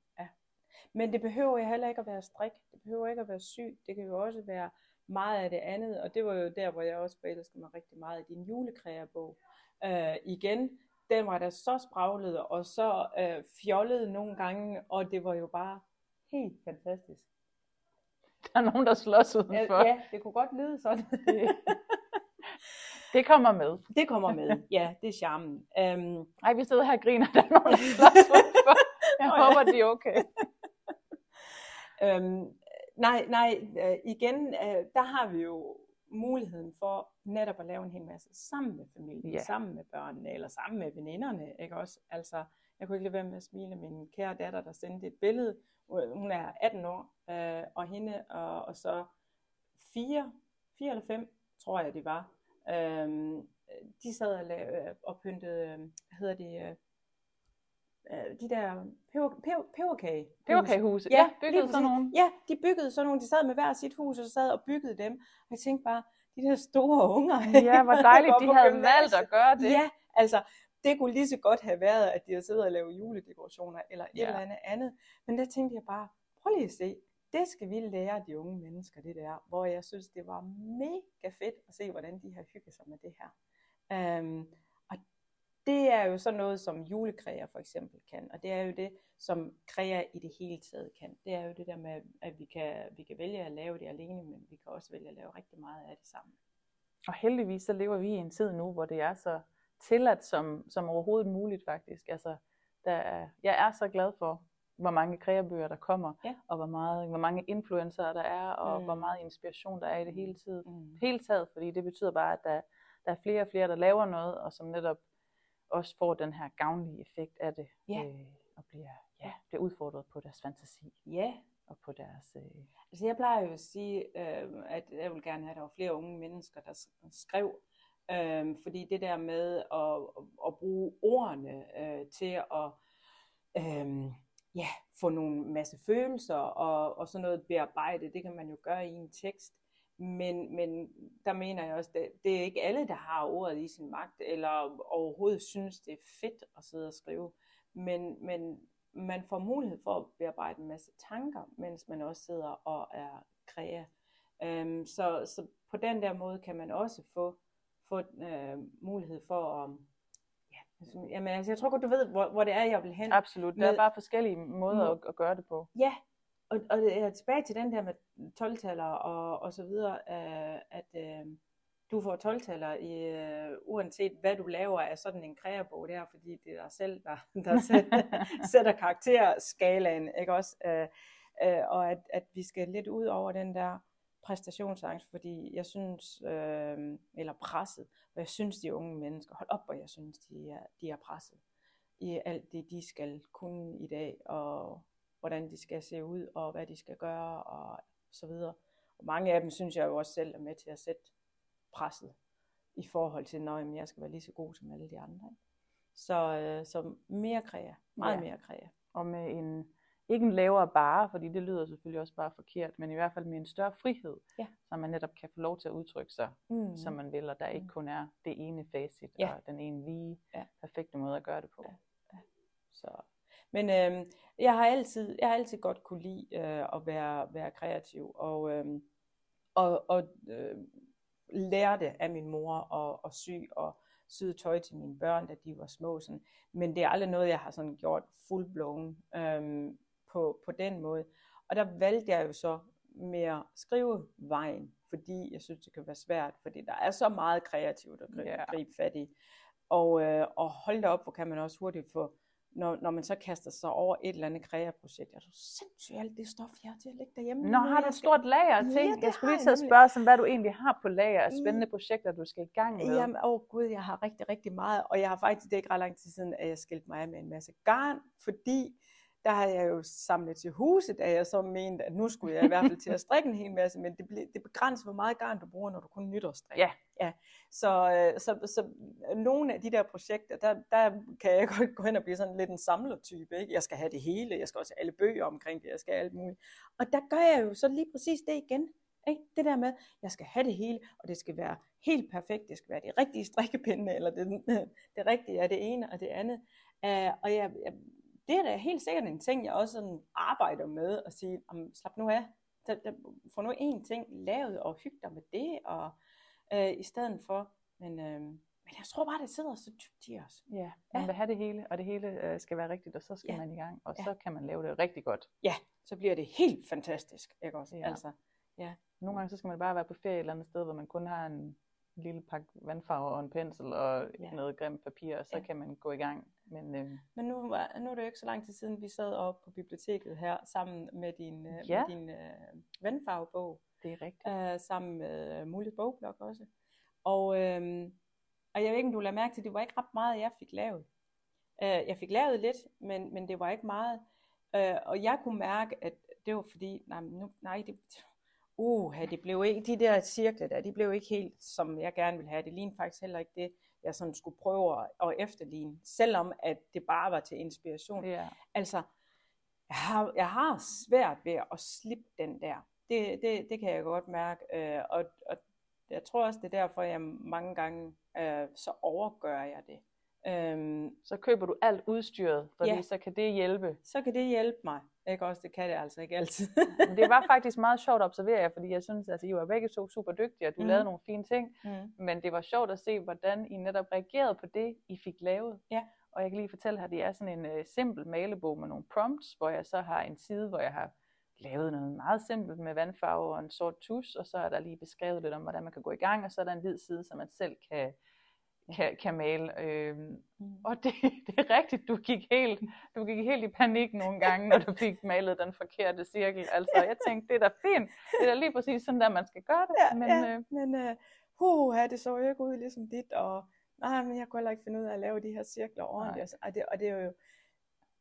[SPEAKER 2] Men det behøver jo heller ikke at være strik. Det behøver ikke at være syg. Det kan jo også være meget af det andet. Og det var jo der, hvor jeg også forelskede mig rigtig meget i din julekræerbog. Øh, igen, den var da så spraglet og så øh, fjollet nogle gange, og det var jo bare helt fantastisk.
[SPEAKER 1] Der er nogen, der slås
[SPEAKER 2] Ja,
[SPEAKER 1] udenfor.
[SPEAKER 2] ja det kunne godt lyde sådan.
[SPEAKER 1] Det kommer med.
[SPEAKER 2] det kommer med. Ja, det er charmen. Um,
[SPEAKER 1] Ej, vi sidder her og griner, der er nogen, der slås udenfor. Jeg
[SPEAKER 2] Nå ja.
[SPEAKER 1] håber, de er okay.
[SPEAKER 2] Øhm, nej, nej, øh, igen, øh, der har vi jo muligheden for netop at lave en hel masse sammen med familien,
[SPEAKER 1] Ja.
[SPEAKER 2] sammen med børnene, eller sammen med veninderne, ikke også? Altså, jeg kunne ikke lade være med at smile min kære datter, der sendte et billede. Hun er 18 år, øh, og hende og, og så fire, fire eller fem, tror jeg det var, øhm, de sad og, lavede, og pyntede, øh, hvad hedder det, øh, øh, de der peber, peber, peberkage.
[SPEAKER 1] Peberkagehuse.
[SPEAKER 2] Ja,
[SPEAKER 1] Ja, byggede sådan nogle.
[SPEAKER 2] Ja, de byggede sådan nogle, de sad med hver sit hus og sad og byggede dem. Og jeg tænkte bare, de der store unger.
[SPEAKER 1] Ja, hvor dejligt, de havde
[SPEAKER 2] gymnasiet.
[SPEAKER 1] valgt at gøre det.
[SPEAKER 2] Ja, altså, det kunne lige så godt have været, at de havde siddet og lavet juledekorationer eller et
[SPEAKER 1] Ja.
[SPEAKER 2] eller andet andet. Men der tænkte jeg bare, prøv lige at se, det skal vi lære de unge mennesker, det der. Hvor jeg synes, det var mega fedt at se, hvordan de har hygget sig med det her. Um, det er jo sådan noget, som julekræer for eksempel kan, og det er jo det, som kræer i det hele taget kan. Det er jo det der med, at vi kan, vi kan vælge at lave det alene, men vi kan også vælge at lave rigtig meget af det sammen.
[SPEAKER 1] Og heldigvis så lever vi i en tid nu, hvor det er så tilladt som, som overhovedet muligt faktisk. Altså, der er, jeg er så glad for, hvor mange kreabøger der kommer,
[SPEAKER 2] Ja.
[SPEAKER 1] og hvor, meget, hvor mange influencer der er, og
[SPEAKER 2] Mm.
[SPEAKER 1] hvor meget inspiration der er i det hele tiden.
[SPEAKER 2] Mm.
[SPEAKER 1] Hele taget, fordi det betyder bare, at der, der er flere og flere, der laver noget, og som netop også får den her gavnlige effekt af det,
[SPEAKER 2] Ja.
[SPEAKER 1] øh, og bliver, ja, bliver udfordret på deres fantasi
[SPEAKER 2] Ja,
[SPEAKER 1] og på deres... Øh,
[SPEAKER 2] Altså jeg plejer jo at sige, øh, at jeg vil gerne have, at der var flere unge mennesker, der skrev. Øh, fordi det der med at, at bruge ordene øh, til at øh, ja, få nogle masse følelser og, og sådan noget bearbejde, det kan man jo gøre i en tekst. Men, men der mener jeg også, at det er ikke alle, der har ordet i sin magt, eller overhovedet synes, det er fedt at sidde og skrive. Men, men man får mulighed for at bearbejde en masse tanker, mens man også sidder og er krea. Øhm, så, så på den der måde kan man også få, få øh, mulighed for at... Ja, altså, jamen, altså, jeg tror godt, du ved, hvor, hvor det er, jeg vil hen.
[SPEAKER 1] absolut, der er
[SPEAKER 2] Med-
[SPEAKER 1] bare forskellige måder
[SPEAKER 2] Mm.
[SPEAKER 1] at, at gøre det på.
[SPEAKER 2] Ja, og, og jeg er tilbage til den der med 12-taller og, og så videre, øh, at øh, du får 12-taller i, øh, uanset hvad du laver af sådan en kreabog der, fordi det er dig selv, der, der sætter, sætter karakterskalaen, ikke også? Øh, øh, og at, at vi skal lidt ud over den der præstationsangst, fordi jeg synes, øh, eller presset, og jeg synes, de unge mennesker, hold op, hvor jeg synes, de er, de er presset i alt det, de skal kunne i dag, og hvordan de skal se ud, og hvad de skal gøre, og så videre. Og mange af dem synes jeg jo også selv er med til at sætte presset i forhold til, at jeg skal være lige så god som alle de andre. Ikke? Så, øh, så mere kræa, meget ja. mere kræa.
[SPEAKER 1] Og med en, ikke en lavere bare, fordi det lyder selvfølgelig også bare forkert, men i hvert fald med en større frihed,
[SPEAKER 2] ja.
[SPEAKER 1] så man netop kan få lov til at udtrykke sig, mm. som man vil, og der ikke mm. kun er det ene facit, ja. og den ene lige ja. perfekte måde at gøre det på. Ja. Ja.
[SPEAKER 2] Så. Men øh, jeg har altid, jeg har altid godt kunne lide øh, at være, være kreativ, og, øh, og, og øh, lære det af min mor at, at sy, og syede tøj til mine børn, da de var små. Sådan. Men det er aldrig noget, jeg har sådan gjort full øhm, på, på den måde. Og der valgte jeg jo så mere skrive vejen, fordi jeg synes, det kan være svært, fordi der er så meget kreativt at gribe, yeah. gribe fat i. Og, øh, og hold da op, hvor kan man også hurtigt få når, når man så kaster sig over et eller andet kreaprojekt. Er du sindssygt alt det stof, jeg har til at lægge derhjemme?
[SPEAKER 1] Nå, har du et stort lager af ting? Ja, jeg skulle lige til at spørge, sådan, hvad du egentlig har på lager af spændende projekter, du skal i gang med.
[SPEAKER 2] Jamen, åh oh gud, jeg har rigtig, rigtig meget. Og jeg har faktisk, det er ikke ret lang tid siden, at jeg skilte mig af med en masse garn, fordi der havde jeg jo samlet til huset, da jeg så mente, at nu skulle jeg i hvert fald til at strikke en hel masse, men det, ble, det begrænser, hvor meget garn du bruger, når du kun nytårsstrikker.
[SPEAKER 1] Ja.
[SPEAKER 2] ja. Så, øh, så, så nogle af de der projekter, der, der kan jeg godt gå hen og blive sådan lidt en samlertype. Ikke? Jeg skal have det hele, jeg skal også have alle bøger omkring det, jeg skal have alt muligt. Og der gør jeg jo så lige præcis det igen. Ikke? Det der med, jeg skal have det hele, og det skal være helt perfekt, det skal være de rigtige strikkepinde, eller det, det rigtige er det ene og det andet. Uh, og jeg, jeg det er da helt sikkert en ting, jeg også sådan arbejder med, at sige, om, slap nu af, der, der, få nu en ting lavet, og hygge dig med det, og øh, i stedet for, men, øh, men jeg tror bare, det sidder så dybt i os.
[SPEAKER 1] Ja, man ja. vil have det hele, og det hele øh, skal være rigtigt, og så skal ja. man i gang, og ja. så kan man lave det rigtig godt.
[SPEAKER 2] Ja, så bliver det helt fantastisk, ikke også?
[SPEAKER 1] Ja. Altså, ja. Nogle gange så skal man bare være på ferie et eller andet sted, hvor man kun har en lille pakke vandfarver og en pensel og ja. noget grimt papir, og så ja. kan man gå i gang. Men, øh...
[SPEAKER 2] Men nu, var, nu er det jo ikke så lang tid siden, vi sad oppe på biblioteket her, sammen med din, øh, ja. med din øh, vandfarvebog.
[SPEAKER 1] Det er rigtigt.
[SPEAKER 2] Øh, sammen med øh, Muligt Bogblok også. Og, øh, og jeg ved ikke, om du lader mærke til, det var ikke ret meget, jeg fik lavet. Øh, jeg fik lavet lidt, men, men det var ikke meget. Øh, og jeg kunne mærke, at det var fordi, nej, nu, nej det, uh, det blev ikke, de der cirkler der, de blev ikke helt, som jeg gerne ville have. Det lignede faktisk heller ikke det, jeg sådan skulle prøve at efterligne, selvom at det bare var til inspiration.
[SPEAKER 1] Ja.
[SPEAKER 2] Altså, jeg har, jeg har svært ved at slippe den der. Det, det, det kan jeg godt mærke, øh, og, og jeg tror også, det er derfor, jeg mange gange, øh, så overgør jeg det.
[SPEAKER 1] Øhm, så køber du alt udstyret, fordi ja. så kan det hjælpe.
[SPEAKER 2] Så kan det hjælpe mig. Ikke også, det kan det altså ikke altid.
[SPEAKER 1] det var faktisk meget sjovt at observere jer, fordi jeg synes, at altså, I var begge så super dygtige, og du mm. lavede nogle fine ting. Mm. Men det var sjovt at se, hvordan I netop reagerede på det, I fik lavet.
[SPEAKER 2] Ja.
[SPEAKER 1] Og jeg kan lige fortælle her, det er sådan en uh, simpel malebog med nogle prompts, hvor jeg så har en side, hvor jeg har lavet noget meget simpelt med vandfarve og en sort tus, og så er der lige beskrevet lidt om, hvordan man kan gå i gang, og så er der en hvid side, så man selv kan kan, male. Øhm, mm. Og det, det er rigtigt, du gik, helt, du gik helt i panik nogle gange, når du fik malet den forkerte cirkel. Altså, jeg tænkte, det er da fint. Det er da lige præcis sådan, der man skal gøre det.
[SPEAKER 2] Ja, men ja, øh, men uh, uh, det så jo ikke ud ligesom dit, og nej, men jeg kunne heller ikke finde ud af at lave de her cirkler ordentligt. Altså, og, det, og det er jo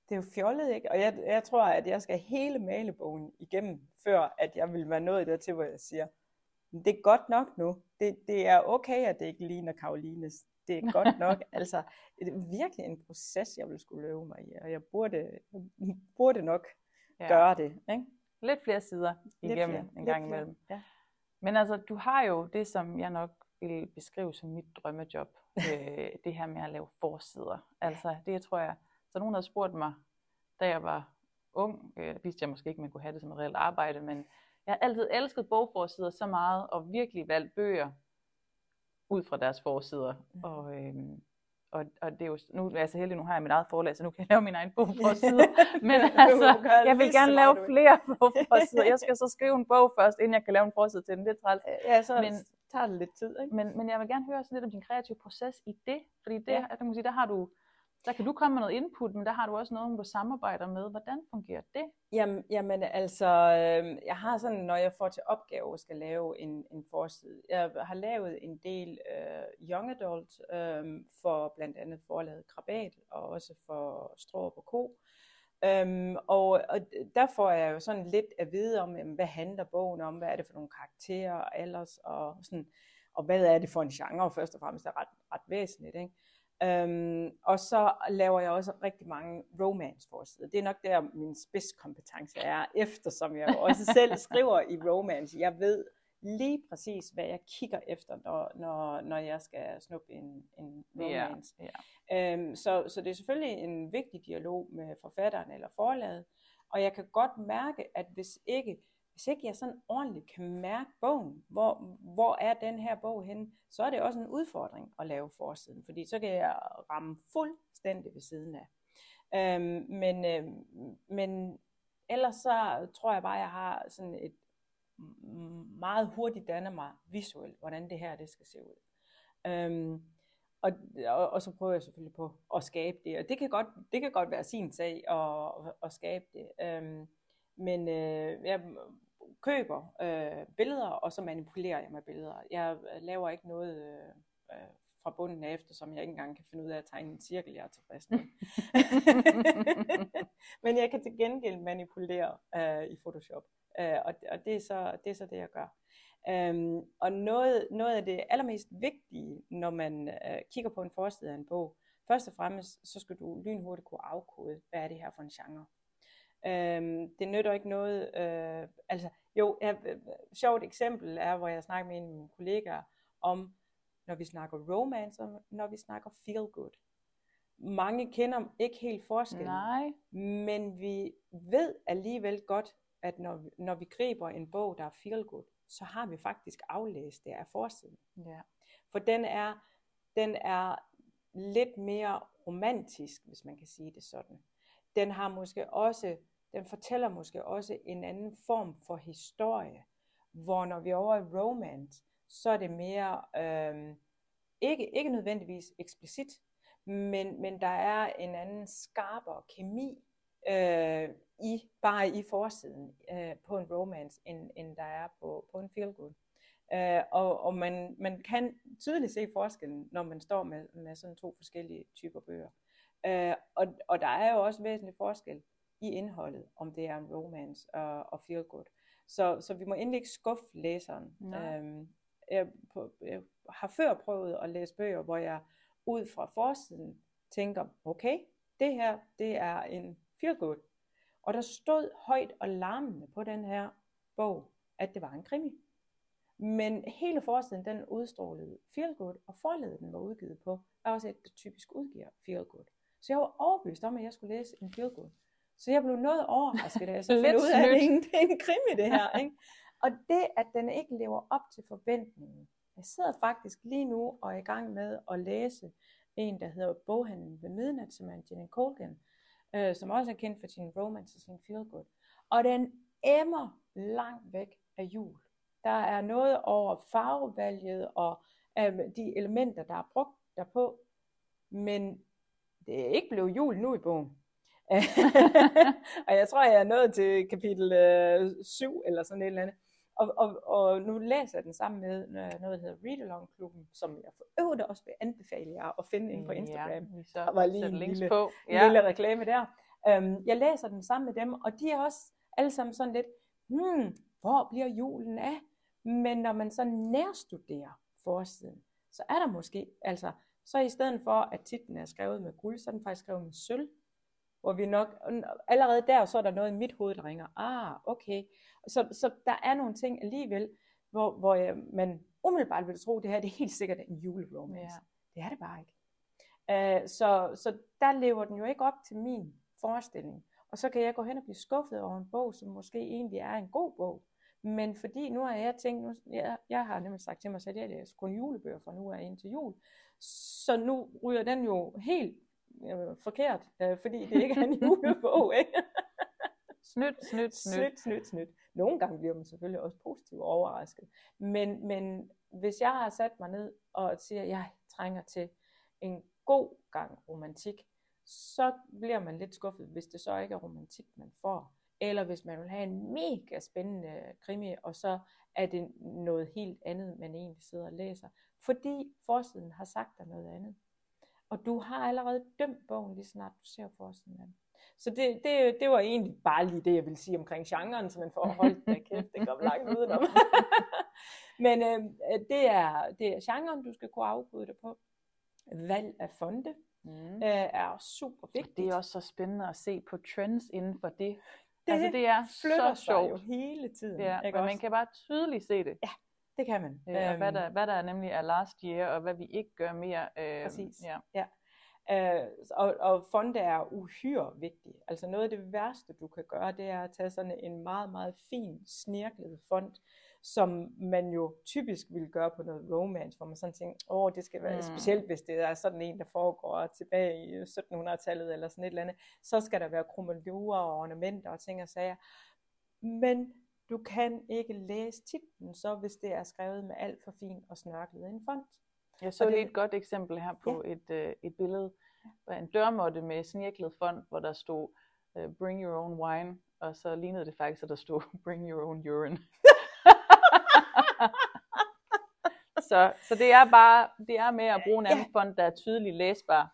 [SPEAKER 2] det er jo fjollet, ikke? Og jeg, jeg tror, at jeg skal hele malebogen igennem, før at jeg vil være nået dertil, hvor jeg siger, det er godt nok nu. Det, det er okay, at det ikke ligner Karolines det er godt nok. altså, det er virkelig en proces, jeg vil skulle løbe mig i, og jeg burde, jeg burde nok ja. gøre det. Ikke?
[SPEAKER 1] Lidt flere sider igennem flere, en gang imellem. Ja. Men altså, du har jo det, som jeg nok vil beskrive som mit drømmejob. øh, det her med at lave forsider. Altså, det tror jeg, så nogen havde spurgt mig, da jeg var ung, øh, vidste jeg måske ikke, man kunne have det som et reelt arbejde, men jeg har altid elsket bogforsider så meget, og virkelig valgt bøger, ud fra deres forsider. Mm. Og, øhm, og, og det er jo, nu er jeg så heldig, nu har jeg mit eget forlag, så nu kan jeg lave min egen bog sider. Men altså, jeg vil gerne lave flere sider. Jeg skal så skrive en bog først, inden jeg kan lave en forside til den. Det er træls.
[SPEAKER 2] Ja, så men, tager det lidt tid. Ikke?
[SPEAKER 1] Men, men jeg vil gerne høre sådan lidt om din kreative proces i det. Fordi det, ja. der, kan sige, der har du der kan du komme med noget input, men der har du også noget, du samarbejder med. Hvordan fungerer det?
[SPEAKER 2] Jamen, jamen altså, øhm, jeg har sådan, når jeg får til opgave at skal lave en, en forside. Jeg har lavet en del øh, young adult øh, for blandt andet forlaget Krabat og også for Strå og Ko. Øhm, og, og der får jeg jo sådan lidt at vide om, jamen, hvad handler bogen om, hvad er det for nogle karakterer, alders, og, sådan, og hvad er det for en genre, først og fremmest er ret, ret væsentligt. Ikke? Øhm, og så laver jeg også rigtig mange romance forsider. Det er nok der, min spidskompetence er, eftersom jeg også selv skriver i romance. Jeg ved lige præcis, hvad jeg kigger efter, når, når, når jeg skal snuppe en, en romance. Yeah, yeah. Øhm, så, så det er selvfølgelig en vigtig dialog med forfatteren eller forlaget, og jeg kan godt mærke, at hvis ikke, hvis ikke jeg sådan ordentligt kan mærke bogen, hvor, hvor er den her bog henne, så er det også en udfordring at lave forsiden, fordi så kan jeg ramme fuldstændig ved siden af. Øhm, men, øhm, men ellers så tror jeg bare, at jeg har sådan et meget hurtigt danner mig visuelt, hvordan det her det skal se ud. Øhm, og, og, og så prøver jeg selvfølgelig på at skabe det, og det kan godt, det kan godt være sin sag at, at skabe det. Øhm, men øh, jeg køber øh, billeder, og så manipulerer jeg med billeder. Jeg laver ikke noget øh, øh fra bunden af, eftersom jeg ikke engang kan finde ud af at tegne en cirkel, jeg er tilfreds med. Men jeg kan til gengæld manipulere øh, i Photoshop. Øh, og, og det, er så, det er så det, jeg gør. Øhm, og noget, noget af det allermest vigtige, når man øh, kigger på en forside af en bog, først og fremmest, så skal du lynhurtigt kunne afkode, hvad er det her for en genre. Øhm, det nytter ikke noget, øh, altså jo, et øh, sjovt eksempel er, hvor jeg snakker med en af mine kollegaer om, når vi snakker romance, og når vi snakker feel good. Mange kender ikke helt forskellen,
[SPEAKER 1] Nej.
[SPEAKER 2] men vi ved alligevel godt, at når, vi, når vi griber en bog, der er feel good, så har vi faktisk aflæst det af forsiden.
[SPEAKER 1] Ja.
[SPEAKER 2] For den er, den er lidt mere romantisk, hvis man kan sige det sådan. Den har måske også, den fortæller måske også en anden form for historie, hvor når vi er over i romance, så er det mere, øh, ikke, ikke nødvendigvis eksplicit, men, men der er en anden skarpere kemi øh, i bare i forsiden øh, på en romance, end, end der er på, på en feel good. Øh, og og man, man kan tydeligt se forskellen, når man står med, med sådan to forskellige typer bøger. Øh, og, og der er jo også væsentlig forskel i indholdet, om det er en romance og, og feel good. Så, så vi må endelig ikke skuffe læseren. Øh, jeg, på, jeg har før prøvet at læse bøger, hvor jeg ud fra forsiden tænker, okay, det her, det er en feel good. Og der stod højt og larmende på den her bog, at det var en krimi. Men hele forsiden, den udstrålede feel good, og forledet den var udgivet på, er også et, der typisk udgiver feel good. Så jeg var overbevist om, at jeg skulle læse en feel good. Så jeg blev noget overrasket, da jeg så fandt ud af, at det er en, krimi, det her. Ikke? Og det, at den ikke lever op til forventningen. Jeg sidder faktisk lige nu og er i gang med at læse en, der hedder Boghandlen ved midnat, som er en Jenny Colgan, øh, som også er kendt for sin romance og sin feel good. Og den emmer langt væk af jul. Der er noget over farvevalget og øh, de elementer, der er brugt derpå, men det er ikke blevet jul nu i bogen. og jeg tror, jeg er nået til kapitel øh, 7 eller sådan et eller andet. Og, og, og nu læser jeg den sammen med noget, der hedder Read Along Klubben, som jeg for øvrigt også vil anbefale jer at finde ind på Instagram. Ja,
[SPEAKER 1] så der var lige en lille, på.
[SPEAKER 2] Ja. lille reklame der. Um, jeg læser den sammen med dem, og de er også alle sammen sådan lidt, hmm, hvor bliver julen af? Men når man så nærstuderer forsiden, så er der måske, altså, så i stedet for, at titlen er skrevet med guld, så er den faktisk skrevet med sølv. Hvor vi nok, allerede der, så er der noget i mit hoved, der ringer, ah, okay. Så, så der er nogle ting alligevel, hvor, hvor jeg, man umiddelbart vil tro, at det her det er helt sikkert en juleromance. Ja. Det er det bare ikke. Uh, så, så der lever den jo ikke op til min forestilling. Og så kan jeg gå hen og blive skuffet over en bog, som måske egentlig er en god bog. Men fordi nu har jeg tænkt, nu, jeg, jeg har nemlig sagt til mig selv, at jeg læser kun julebøger fra nu af ind til jul. Så nu ryger den jo helt øh, forkert, øh, fordi det ikke er en julebog. Ikke?
[SPEAKER 1] snydt, snydt,
[SPEAKER 2] snydt. Snydt, snydt, Nogle gange bliver man selvfølgelig også positivt overrasket. Men, men hvis jeg har sat mig ned og siger, at jeg trænger til en god gang romantik, så bliver man lidt skuffet, hvis det så ikke er romantik, man får. Eller hvis man vil have en mega spændende krimi, og så er det noget helt andet, man egentlig sidder og læser. Fordi forsiden har sagt dig noget andet. Og du har allerede dømt bogen, lige snart du ser forsiden af den. Så det, det, det var egentlig bare lige det, jeg ville sige omkring genren, så man får holdt da kæft, det går langt udenom. Men øh, det, er, det er genren, du skal kunne afkode det på. Valg af fonde mm. øh, er super vigtigt.
[SPEAKER 1] Det er også så spændende at se på trends inden for det.
[SPEAKER 2] Det,
[SPEAKER 1] altså, det er
[SPEAKER 2] flytter
[SPEAKER 1] så
[SPEAKER 2] sig jo
[SPEAKER 1] sjovt.
[SPEAKER 2] hele tiden.
[SPEAKER 1] Ja,
[SPEAKER 2] ikke
[SPEAKER 1] men
[SPEAKER 2] også?
[SPEAKER 1] man kan bare tydeligt se det.
[SPEAKER 2] Det kan man.
[SPEAKER 1] Ja,
[SPEAKER 2] Øhm,
[SPEAKER 1] hvad, der, hvad der nemlig er last year, og hvad vi ikke gør mere. Øh,
[SPEAKER 2] Præcis.
[SPEAKER 1] Ja.
[SPEAKER 2] Øh, og, og fonde er uhyre vigtige. Altså noget af det værste, du kan gøre, det er at tage sådan en meget, meget fin, snirklet fond, som man jo typisk vil gøre på noget romance, hvor man sådan tænker, åh, det skal være,
[SPEAKER 1] Mm.
[SPEAKER 2] specielt hvis det er sådan en, der foregår tilbage i 1700-tallet eller sådan et eller andet, så skal der være krummelurer og ornamenter og ting og sager. Men du kan ikke læse titlen, så hvis det er skrevet med alt for fin og snørklet en font.
[SPEAKER 1] Jeg så
[SPEAKER 2] Og det-
[SPEAKER 1] lige et godt eksempel her på et, øh, et billede af en dørmåtte med snirklet font, hvor der stod øh, bring your own wine, og så lignede det faktisk, at der stod bring your own urine. så, så det er bare det er med at bruge en anden font, der er tydeligt læsbar.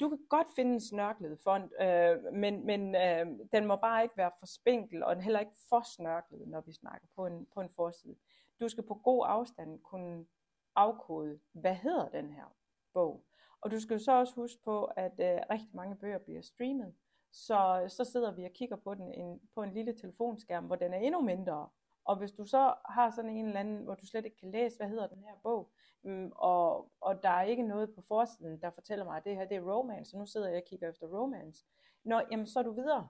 [SPEAKER 2] Du kan godt finde en snørklet font, øh, men, men øh, den må bare ikke være for spinkel, og den heller ikke for snørklet, når vi snakker på en, på en forside. Du skal på god afstand kunne afkode, hvad hedder den her bog. Og du skal så også huske på, at øh, rigtig mange bøger bliver streamet. Så, så sidder vi og kigger på den en, på en lille telefonskærm, hvor den er endnu mindre. Og hvis du så har sådan en eller anden, hvor du slet ikke kan læse, hvad hedder den her bog, mm, og, og der er ikke noget på forsiden, der fortæller mig, at det her det er romance, og nu sidder jeg og kigger efter romance, Nå, jamen så er du videre.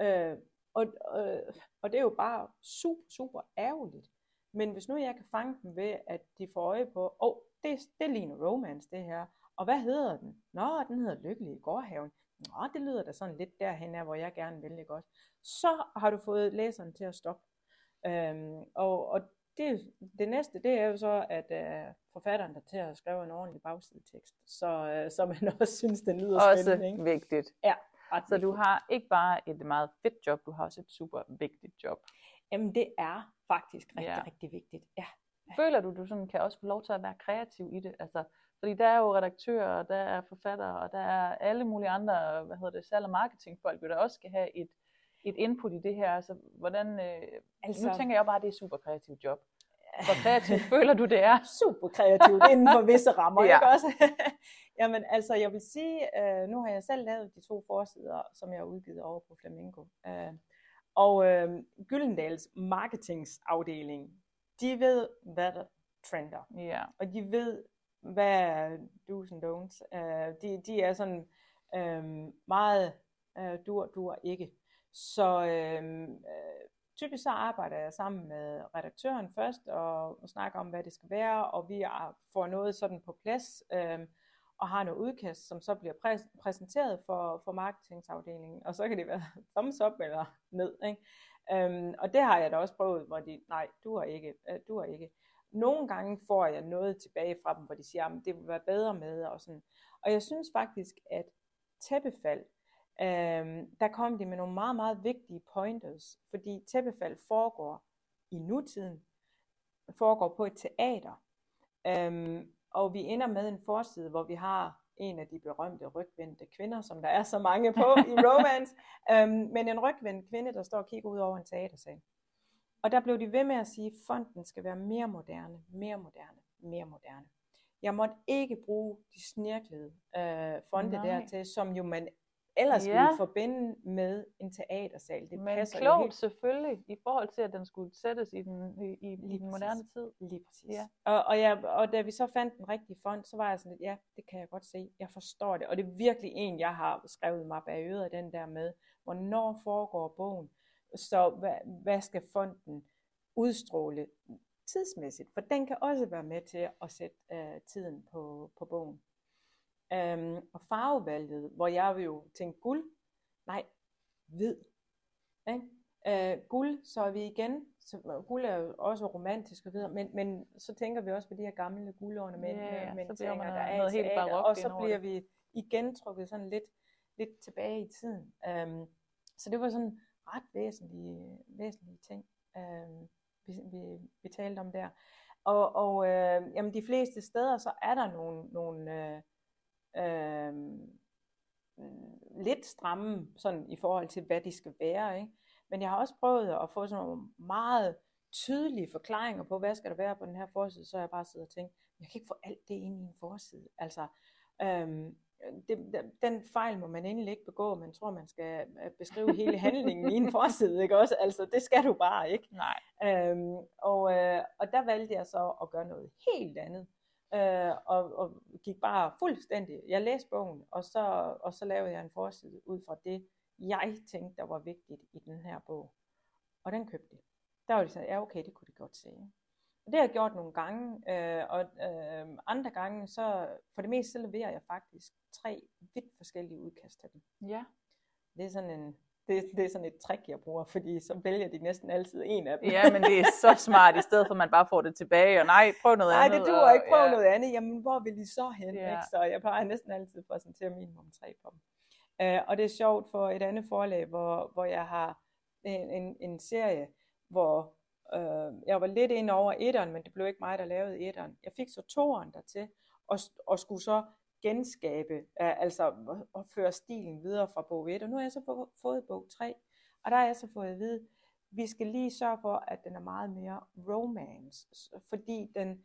[SPEAKER 2] Øh, og, øh, og det er jo bare super, super ærgerligt. Men hvis nu jeg kan fange dem ved, at de får øje på, åh, oh, det, det ligner romance, det her. Og hvad hedder den? Nå, den hedder Lykkelig i gårdhaven. Nå, det lyder da sådan lidt derhen af, hvor jeg gerne vil, ikke også? Så har du fået læseren til at stoppe. Øhm, og og det, det næste, det er jo så, at øh, forfatteren der til at skrive en ordentlig bagsidetekst, så, øh, så man også synes, den lyder
[SPEAKER 1] Også
[SPEAKER 2] spændende. Ikke?
[SPEAKER 1] vigtigt.
[SPEAKER 2] Ret
[SPEAKER 1] Så du har ikke bare et meget fedt job, du har også et super vigtigt job.
[SPEAKER 2] Jamen, det er faktisk rigtig,
[SPEAKER 1] Ja.
[SPEAKER 2] ja. rigtig vigtigt. Ja.
[SPEAKER 1] Føler du, du sådan kan også få lov til at være kreativ i det? Altså, fordi der er jo redaktører, og der er forfattere, og der er alle mulige andre, hvad hedder det, salg- og marketingfolk, der også skal have et, et input i det her. Altså, hvordan, øh, altså, nu tænker jeg bare, at det er super kreativt job. Hvor kreativt føler du, det er?
[SPEAKER 2] super kreativt inden for visse rammer,
[SPEAKER 1] Ja.
[SPEAKER 2] ikke også? Jamen altså, jeg vil sige, øh, nu har jeg selv lavet de to forsider, som jeg har udgivet over på Flamingo. Øh, og øh, Gyldendals marketingsafdeling, de ved, hvad der trender.
[SPEAKER 1] Ja.
[SPEAKER 2] Og de ved, hvad do's and don'ts. Øh, de, de er sådan øh, meget øh, dur, dur ikke. Så øhm, øh, typisk så arbejder jeg sammen med redaktøren først og, og snakker om, hvad det skal være, og vi er, får noget sådan på plads øh, og har noget udkast, som så bliver præs- præsenteret for, for marketingsafdelingen, og så kan det være thumbs up eller ned. Ikke? Øhm, og det har jeg da også prøvet, hvor de, nej, du har ikke, øh, du har ikke. Nogle gange får jeg noget tilbage fra dem, hvor de siger, at det vil være bedre med, og sådan. Og jeg synes faktisk, at tæppefald, øhm, der kom de med nogle meget, meget vigtige pointers, fordi tæppefald foregår i nutiden, foregår på et teater, øhm, og vi ender med en forside, hvor vi har en af de berømte rygvendte kvinder, som der er så mange på i romance, øhm, men en rygvendt kvinde, der står og kigger ud over en teatersal. Og der blev de ved med at sige, at fonden skal være mere moderne, mere moderne, mere moderne. Jeg måtte ikke bruge de snirklede øh, fonde
[SPEAKER 1] Nej.
[SPEAKER 2] der til, som jo man ellers
[SPEAKER 1] Ja.
[SPEAKER 2] ville forbinde med en teatersal. Det
[SPEAKER 1] Men
[SPEAKER 2] passer jo
[SPEAKER 1] klogt
[SPEAKER 2] helt
[SPEAKER 1] selvfølgelig, i forhold til, at den skulle sættes i den, i, i, i den moderne tid.
[SPEAKER 2] Lige præcis.
[SPEAKER 1] Ja.
[SPEAKER 2] Og, og, jeg, og da vi så fandt den rigtige fond, så var jeg sådan lidt, ja, det kan jeg godt se. Jeg forstår det. Og det er virkelig en, jeg har skrevet mig bag øret, den der med, hvornår foregår bogen. Så hvad, hvad skal fonden udstråle tidsmæssigt? For den kan også være med til at sætte øh, tiden på, på bogen. Øhm, og farvevalget, hvor jeg vil jo tænke guld, nej, hvid. Ikke? Øh, guld, så er vi igen, så, guld er jo også romantisk og videre, men, men så tænker vi også på de her gamle guldornamenter,
[SPEAKER 1] Ja, ja, bliver man
[SPEAKER 2] der er
[SPEAKER 1] noget helt
[SPEAKER 2] teater, og så bliver
[SPEAKER 1] det.
[SPEAKER 2] vi igen trukket sådan lidt, lidt tilbage i tiden. Um, så det var sådan ret væsentlige, væsentlige ting, um, vi, vi, vi talte om der. Og, og øh, jamen de fleste steder, så er der nogle, nogle, øh, øh, lidt stramme sådan i forhold til, hvad de skal være. Ikke? Men jeg har også prøvet at få sådan nogle meget tydelige forklaringer på, hvad skal der være på den her forside, så jeg bare siddet og tænkt, jeg kan ikke få alt det ind i en forside. Altså, øhm, det, den fejl må man endelig ikke begå. Man tror, man skal øh, beskrive hele handlingen i en forside, ikke også? Altså, det skal du bare ikke.
[SPEAKER 1] Nej.
[SPEAKER 2] Øhm, og, øh, og der valgte jeg så at gøre noget helt andet. Øh, og, og gik bare fuldstændig. Jeg læste bogen, og så, og så lavede jeg en forside ud fra det, jeg tænkte, der var vigtigt i den her bog. Og den købte de. Der var de sådan, ja okay, det kunne de godt se. Og det har jeg gjort nogle gange, øh, og øh, andre gange, så for det meste så leverer jeg faktisk tre vidt forskellige udkast til dem.
[SPEAKER 1] Ja.
[SPEAKER 2] Det er sådan en det, det er sådan et trick, jeg bruger, fordi så vælger de næsten altid en af dem.
[SPEAKER 1] Ja, men det er så smart, i stedet for at man bare får det tilbage, og nej, prøv noget
[SPEAKER 2] nej,
[SPEAKER 1] andet.
[SPEAKER 2] Nej, det duer
[SPEAKER 1] og,
[SPEAKER 2] ikke, prøv
[SPEAKER 1] ja.
[SPEAKER 2] noget andet. Jamen, hvor vil de så hen?
[SPEAKER 1] Ja.
[SPEAKER 2] Ikke? Så jeg plejer næsten altid at præsentere minimum tre på dem. Uh, og det er sjovt for et andet forlag, hvor, hvor jeg har en, en, en serie, hvor uh, jeg var lidt ind over etteren, men det blev ikke mig, der lavede etteren. Jeg fik så toeren dertil, og, og skulle så genskabe, uh, altså at føre stilen videre fra bog 1, og nu har jeg så få, fået bog 3, og der har jeg så fået at vide, vi skal lige sørge for, at den er meget mere romance, fordi den,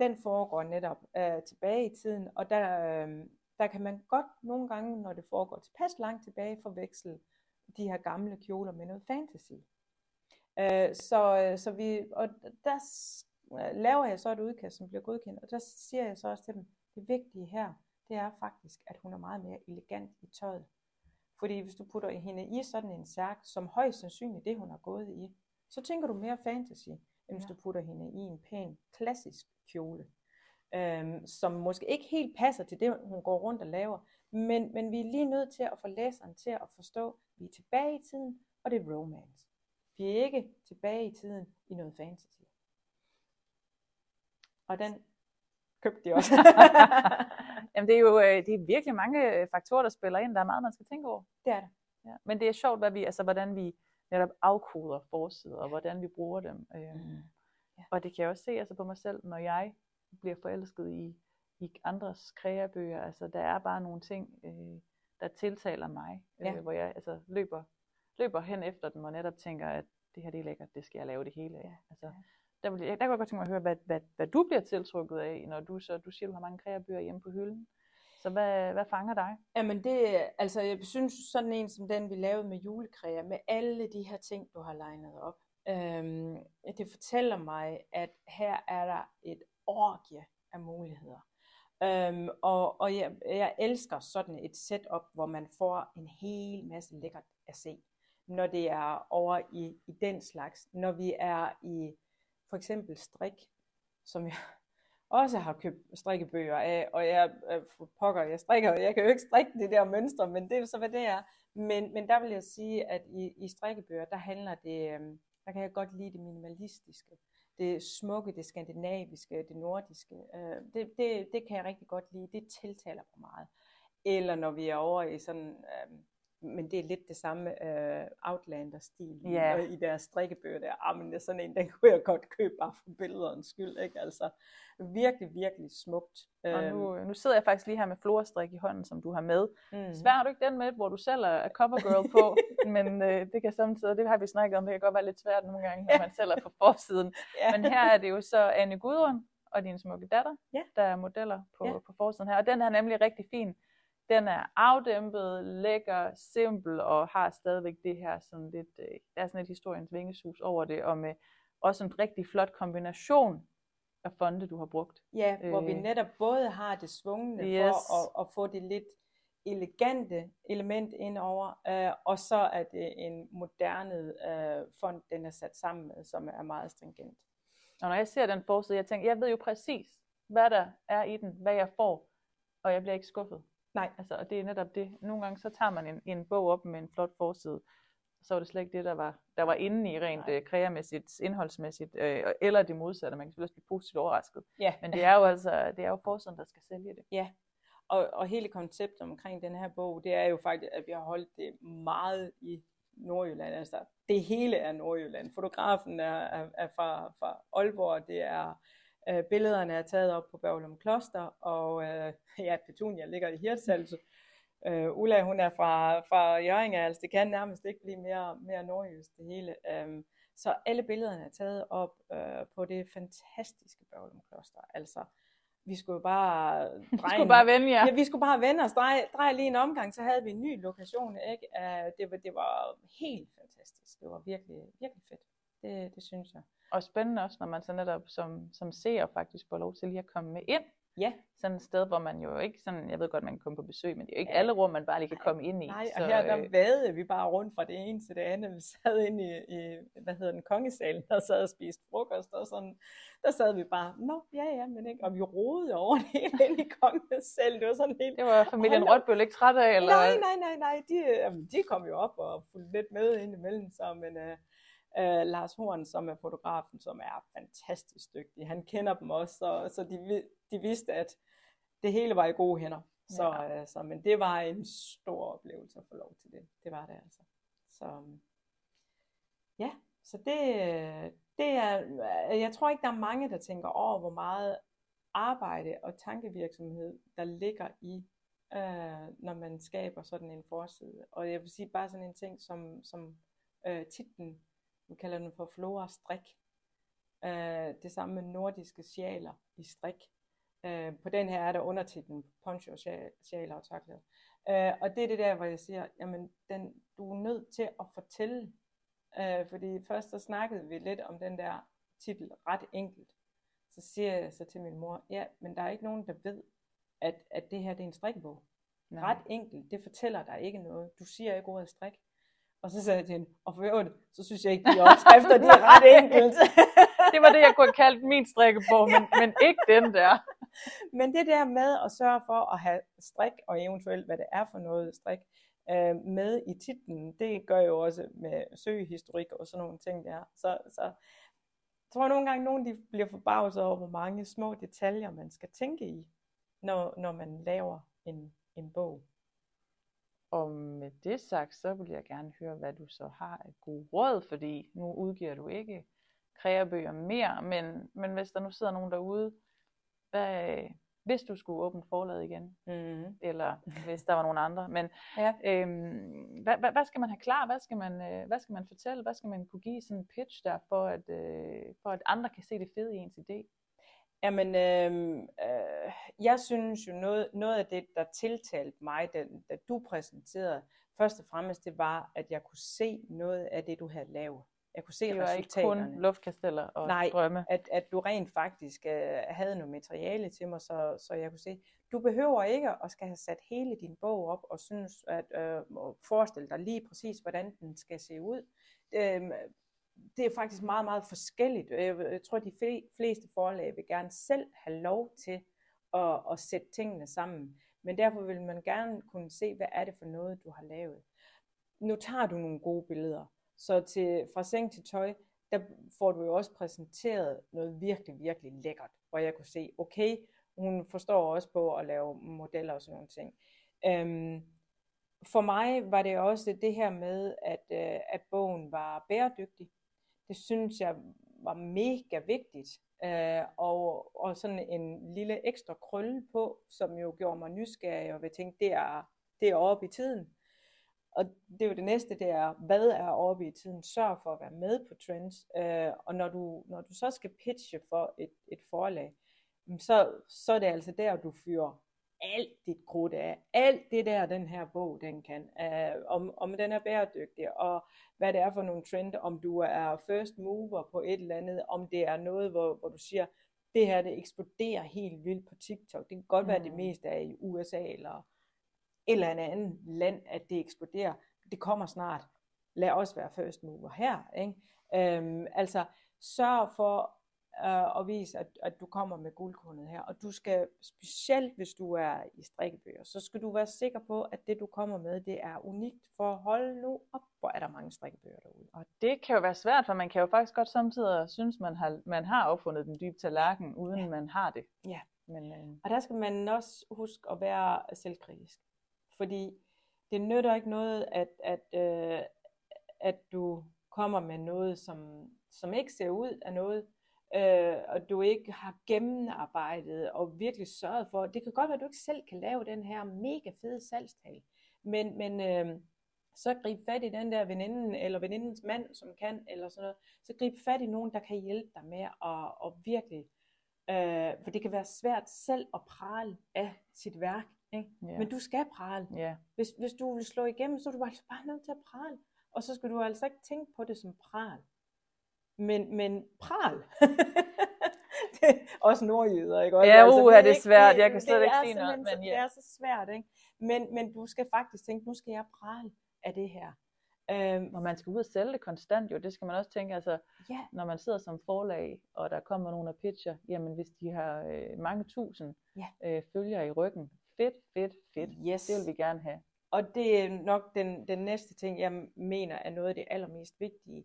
[SPEAKER 2] den foregår netop øh, tilbage i tiden, og der, øh, der kan man godt nogle gange, når det foregår tilpas langt tilbage, forveksle de her gamle kjoler med noget fantasy. Øh, så, øh, så vi, og der øh, laver jeg så et udkast, som bliver godkendt, og der siger jeg så også til dem, det vigtige her, det er faktisk, at hun er meget mere elegant i tøjet. Fordi hvis du putter hende i sådan en særk, som højst sandsynligt det, hun har gået i, så tænker du mere fantasy, end hvis ja. du putter hende i en pæn, klassisk kjole, øhm, som måske ikke helt passer til det, hun går rundt og laver. Men, men vi er lige nødt til at få læseren til at forstå, at vi er tilbage i tiden, og det er romance. Vi er ikke tilbage i tiden i noget fantasy. Og den købte de også.
[SPEAKER 1] Jamen det er jo det er virkelig mange faktorer, der spiller ind. Der er meget, man skal tænke over.
[SPEAKER 2] Det er det.
[SPEAKER 1] Ja. Men det er sjovt, hvad vi, altså, hvordan vi netop afkoder forsider, og hvordan vi bruger dem. Øhm,
[SPEAKER 2] Mm. Ja.
[SPEAKER 1] Og det kan jeg også se altså, på mig selv, når jeg bliver forelsket i, i andres kreabøger. Altså, der er bare nogle ting, øh, der tiltaler mig, øh,
[SPEAKER 2] Ja.
[SPEAKER 1] hvor jeg altså, løber, løber hen efter dem, og netop tænker, at det her det er lækkert, det skal jeg lave det hele af.
[SPEAKER 2] Ja.
[SPEAKER 1] Altså, der, vil, der kunne jeg godt tænke mig at høre, hvad, hvad, hvad du bliver tiltrukket af, når du så, du siger, du har mange kreabyer hjemme på hylden. Så hvad, hvad fanger dig?
[SPEAKER 2] Jamen det, altså jeg synes sådan en som den, vi lavede med julekræer, med alle de her ting, du har legnet op, øhm, det fortæller mig, at her er der et orgie af muligheder. Øhm, og og jeg, jeg elsker sådan et setup, hvor man får en hel masse lækkert at se, når det er over i, i den slags. Når vi er i for eksempel strik, som jeg også har købt strikkebøger af, og jeg øh, pokker, jeg strikker, jeg kan jo ikke strikke det der mønstre, men det er jo så, hvad det er. Men, men der vil jeg sige, at i, i strikkebøger, der handler det, øh, der kan jeg godt lide det minimalistiske, det smukke, det skandinaviske, det nordiske, øh, det, det, det kan jeg rigtig godt lide, det tiltaler mig meget. Eller når vi er over i sådan, øh, men det er lidt det samme uh, Outlander-stil yeah. i deres strikkebøger der. Ah, men sådan en, den kunne jeg godt købe bare for billedernes skyld, ikke? Altså, virkelig, virkelig smukt.
[SPEAKER 1] Og
[SPEAKER 2] Øhm,
[SPEAKER 1] nu, nu sidder jeg faktisk lige her med florstrik i hånden, som du har med.
[SPEAKER 2] mm.
[SPEAKER 1] Svær har du ikke den med, hvor du selv er cover girl på, men øh, det kan samtidig, det har vi snakket om, det kan godt være lidt svært nogle gange, når man selv er på forsiden.
[SPEAKER 2] ja.
[SPEAKER 1] Men her er det jo så Anne Gudrun og din smukke datter,
[SPEAKER 2] Ja.
[SPEAKER 1] der er modeller på,
[SPEAKER 2] Ja.
[SPEAKER 1] på forsiden her. Og den er nemlig rigtig fin. Den er afdæmpet, lækker, simpel og har stadigvæk det her sådan lidt, øh, der er sådan et historiens vingesus over det, og med også en rigtig flot kombination af fonde, du har brugt.
[SPEAKER 2] Ja, hvor vi
[SPEAKER 1] Øh.
[SPEAKER 2] netop både har det svungne
[SPEAKER 1] Yes.
[SPEAKER 2] for at, at få det lidt elegante element ind over, øh, og så er det en moderne øh, fond, den er sat sammen med, som er meget stringent.
[SPEAKER 1] Og når jeg ser den forside, jeg tænker, jeg ved jo præcis, hvad der er i den, hvad jeg får, og jeg bliver ikke skuffet.
[SPEAKER 2] Nej.
[SPEAKER 1] Altså, og det er netop det. Nogle gange så tager man en, en bog op med en flot forside, så var det slet ikke det, der var, der var inde i rent øh, kreamæssigt, indholdsmæssigt, øh, eller det modsatte. Man kan selvfølgelig også blive positivt overrasket.
[SPEAKER 2] Ja,
[SPEAKER 1] Men det er jo altså, det er jo forsiden, der skal sælge det.
[SPEAKER 2] og, og hele konceptet omkring den her bog, det er jo faktisk, at vi har holdt det meget i Nordjylland. Altså, det hele er Nordjylland. Fotografen er, er, er fra, fra Aalborg, det er øh, billederne er taget op på Børglum Kloster, og øh, ja, Petunia ligger i Hirtshals. Øh, Ulla, hun er fra, fra Jørgen, altså det kan nærmest ikke blive mere, mere nordjysk det hele. Um, så alle billederne er taget op uh, på det fantastiske Børglum Kloster. Altså, vi skulle jo bare dreje
[SPEAKER 1] vi skulle bare vende, ja.
[SPEAKER 2] ja. vi skulle bare vende os, dreje, dreje lige en omgang, så havde vi en ny lokation, ikke? Uh, det, var, det var helt fantastisk. Det var virkelig, virkelig fedt. Det, det synes jeg.
[SPEAKER 1] Og spændende også, når man så netop som, som seer faktisk får lov til lige at komme med ind
[SPEAKER 2] Ja.
[SPEAKER 1] Sådan et sted, hvor man jo ikke sådan, jeg ved godt, man kan komme på besøg, men det er jo ikke ja. alle rum, man bare lige kan komme ind i.
[SPEAKER 2] Nej, og så, her der øh, vadede vi bare rundt fra det ene til det andet. Vi sad inde i, i hvad hedder den, kongesalen, der sad og spiste frokost, og sådan, der sad vi bare, nå, ja, ja, men ikke, og vi rodede over det hele inde i kongesalen. Det var sådan helt...
[SPEAKER 1] Det var familien Rødbøl ikke træt af, eller?
[SPEAKER 2] Nej, nej, nej, nej, de, jamen, de kom jo op og fulgte lidt med ind imellem, så, men... Uh, Uh, Lars Horn, som er fotografen, som er fantastisk dygtig. Han kender dem også, så, så de, de vidste, at det hele var i gode hænder. Så, ja. altså, men det var en stor oplevelse at få lov til det. Det var det altså. Så ja, så det, det er, jeg tror ikke, der er mange, der tænker over, hvor meget arbejde og tankevirksomhed, der ligger i, øh, når man skaber sådan en forside. Og jeg vil sige bare sådan en ting som, som øh, titlen, vi kalder den for Flora Strik. Øh, det samme med nordiske sjaler i strik. Øh, på den her er der undertitlen Poncho, Sjæl og Tørklæder. Øh, og det er det der, hvor jeg siger, jamen den, du er nødt til at fortælle, øh, fordi først så snakkede vi lidt om den der titel, ret enkelt. Så siger jeg så til min mor, ja, men der er ikke nogen, der ved, at, at det her det er en strikkebog. Nej. Ret enkelt, det fortæller dig ikke noget. Du siger ikke ordet strik. Og så sagde jeg til hende, og for øvrigt, så synes jeg ikke, de opskrifter, de er ret enkelt.
[SPEAKER 1] det var det, jeg kunne have kaldt min strikkebog, men, men ikke den der.
[SPEAKER 2] Men det der med at sørge for at have strik, og eventuelt hvad det er for noget strik, øh, med i titlen, det gør jo også med søgehistorik og sådan nogle ting der. Så, så jeg tror nogle gange, nogen de bliver forbavset over, hvor mange små detaljer man skal tænke i, når, når man laver en, en bog.
[SPEAKER 1] Og med det sagt, så vil jeg gerne høre, hvad du så har af gode råd, fordi nu udgiver du ikke kreabøger mere, men, men hvis der nu sidder nogen derude, hvad, hvis du skulle åbne forlaget igen, mm. eller hvis der var nogen andre, men ja. øhm, hvad, hvad, hvad skal man have klar, hvad skal man, øh, hvad skal man fortælle, hvad skal man kunne give sådan en pitch der, for at, øh, for at andre kan se det fede i ens idé?
[SPEAKER 2] Jamen, øh, øh, jeg synes jo noget, noget af det, der tiltalte mig, da, da du præsenterede, først og fremmest, det var, at jeg kunne se noget af det, du havde lavet. Jeg kunne se
[SPEAKER 1] det var ikke kun luftkasteller og
[SPEAKER 2] Nej,
[SPEAKER 1] drømme.
[SPEAKER 2] At, at du rent faktisk øh, havde noget materiale til mig, så, så jeg kunne se, du behøver ikke at skal have sat hele din bog op og synes at øh, forestille dig lige præcis, hvordan den skal se ud. Øh, det er faktisk meget, meget forskelligt. Jeg, tror, de fleste forlag vil gerne selv have lov til at, at sætte tingene sammen. Men derfor vil man gerne kunne se, hvad er det for noget, du har lavet. Nu tager du nogle gode billeder. Så til, fra seng til tøj, der får du jo også præsenteret noget virkelig, virkelig lækkert, hvor jeg kunne se, okay, hun forstår også på at lave modeller og sådan nogle ting. Øhm, for mig var det også det her med, at, øh, at bogen var bæredygtig. Det synes jeg var mega vigtigt. Øh, og, og sådan en lille ekstra krølle på, som jo gjorde mig nysgerrig og vil tænke, det er, det er oppe i tiden. Og det er jo det næste, det er, hvad er oppe i tiden? Sørg for at være med på trends. Øh, og når du, når du så skal pitche for et, et forlag, så, så er det altså der, du fyrer alt dit krudt af. Alt det der, den her bog, den kan. Øh, om, om den er bæredygtig, og hvad det er for nogle trend, om du er first mover på et eller andet, om det er noget, hvor, hvor du siger, det her, det eksploderer helt vildt på TikTok. Det kan godt mm. være, det meste er i USA, eller eller en anden land, at det eksploderer. Det kommer snart. Lad os være first mover her. Ikke? Øhm, altså, sørg for øh, at vise, at, at du kommer med guldkornet her. Og du skal, specielt hvis du er i strikkebøger, så skal du være sikker på, at det du kommer med, det er unikt. For hold nu op, hvor er der mange strikkebøger derude.
[SPEAKER 1] Og det kan jo være svært, for man kan jo faktisk godt samtidig synes, man har, man har opfundet den dybe tallerken, uden ja. man har det.
[SPEAKER 2] Ja. Men, øh... Og der skal man også huske at være selvkritisk. Fordi det nytter ikke noget, at, at, øh, at du kommer med noget, som, som ikke ser ud af noget, øh, og du ikke har gennemarbejdet og virkelig sørget for, det kan godt være, at du ikke selv kan lave den her mega fede salgstal, Men, men øh, så grib fat i den der veninden, eller venindens mand, som kan, eller sådan noget. Så grib fat i nogen, der kan hjælpe dig med at, at virkelig, øh, for det kan være svært selv at prale af sit værk, ikke?
[SPEAKER 1] Ja.
[SPEAKER 2] men du skal prale.
[SPEAKER 1] Ja.
[SPEAKER 2] Hvis, hvis du vil slå igennem, så er du altså bare nødt til at prale. Og så skal du altså ikke tænke på det som pral. Men, men pral. det også nordjyder, ikke? Også,
[SPEAKER 1] Ja, uha, det er svært. Jeg kan slet ikke sige noget, men ja.
[SPEAKER 2] Det er så svært, ikke? Men, men du skal faktisk tænke, nu skal jeg prale af det her. Øhm,
[SPEAKER 1] Og man skal ud og sælge det konstant jo, det skal man også tænke, altså
[SPEAKER 2] ja,
[SPEAKER 1] når man sidder som forlag, og der kommer nogle af pitcher, jamen hvis de har øh, mange tusind
[SPEAKER 2] Ja.
[SPEAKER 1] øh, følgere i ryggen, fedt, fedt, fedt,
[SPEAKER 2] yes.
[SPEAKER 1] det vil vi gerne have.
[SPEAKER 2] Og det er nok den, den næste ting, jeg mener er noget af det allermest vigtige.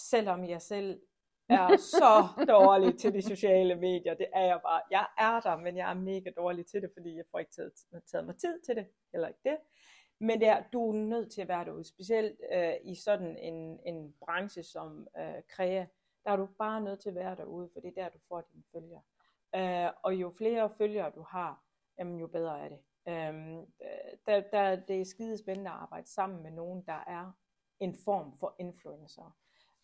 [SPEAKER 2] Selvom jeg selv er så dårlig til de sociale medier, det er jeg bare. Jeg er der, men jeg er mega dårlig til det, fordi jeg får ikke taget, taget mig tid til det, eller ikke det. Men det er, du er nødt til at være derude, specielt øh, i sådan en, en branche som øh, Krea, der er du bare nødt til at være derude, for det er der, du får dine følgere. Øh, og jo flere følgere du har, jamen, jo bedre er det. Øh, der, der, det er skide spændende at arbejde sammen med nogen, der er en form for influencer.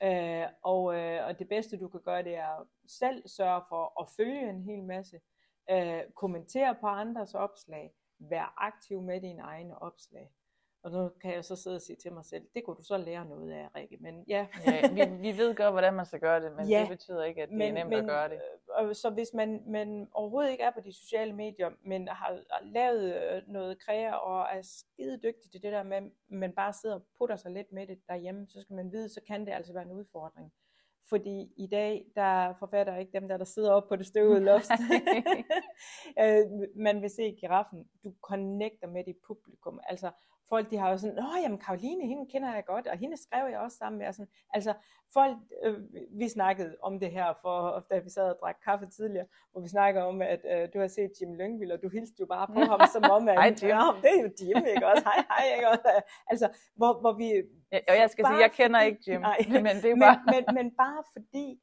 [SPEAKER 2] Øh, og, øh, og det bedste du kan gøre, det er selv sørge for at følge en hel masse, øh, kommentere på andres opslag, være aktiv med dine egne opslag. Og nu kan jeg så sidde og sige til mig selv, det kunne du så lære noget af, Rikke. Men ja,
[SPEAKER 1] Ja, vi, vi ved godt, hvordan man skal gøre det, men
[SPEAKER 2] Ja,
[SPEAKER 1] det betyder ikke, at det er nemt at gøre det.
[SPEAKER 2] øh, Så hvis man, man overhovedet ikke er på de sociale medier, men har, har lavet øh, noget kræa og er skide dygtig til det der med, men bare sidder og putter sig lidt med det derhjemme, så skal man vide, så kan det altså være en udfordring. Fordi i dag, der er forfatter ikke dem der, der sidder oppe på det støvede loft. Øh, man vil se giraffen, du connecter med dit publikum. Altså, folk de har jo sådan, åh, jamen Karoline, hende kender jeg godt, og hende skrev jeg også sammen med. Og sådan. Altså, folk, øh, vi snakkede om det her, for, da vi sad og drak kaffe tidligere, hvor vi snakker om, at øh, du har set Jim Lyngvild, og du hilste jo bare på ham, som om, at
[SPEAKER 1] Hej, Jim.
[SPEAKER 2] ja, det er jo Jim, ikke også? Hej, hej, ikke også? Altså, hvor, hvor vi...
[SPEAKER 1] Ja, og jeg skal sige, jeg kender ikke Jim,
[SPEAKER 2] Nej,
[SPEAKER 1] men det er
[SPEAKER 2] men,
[SPEAKER 1] bare...
[SPEAKER 2] men, men bare fordi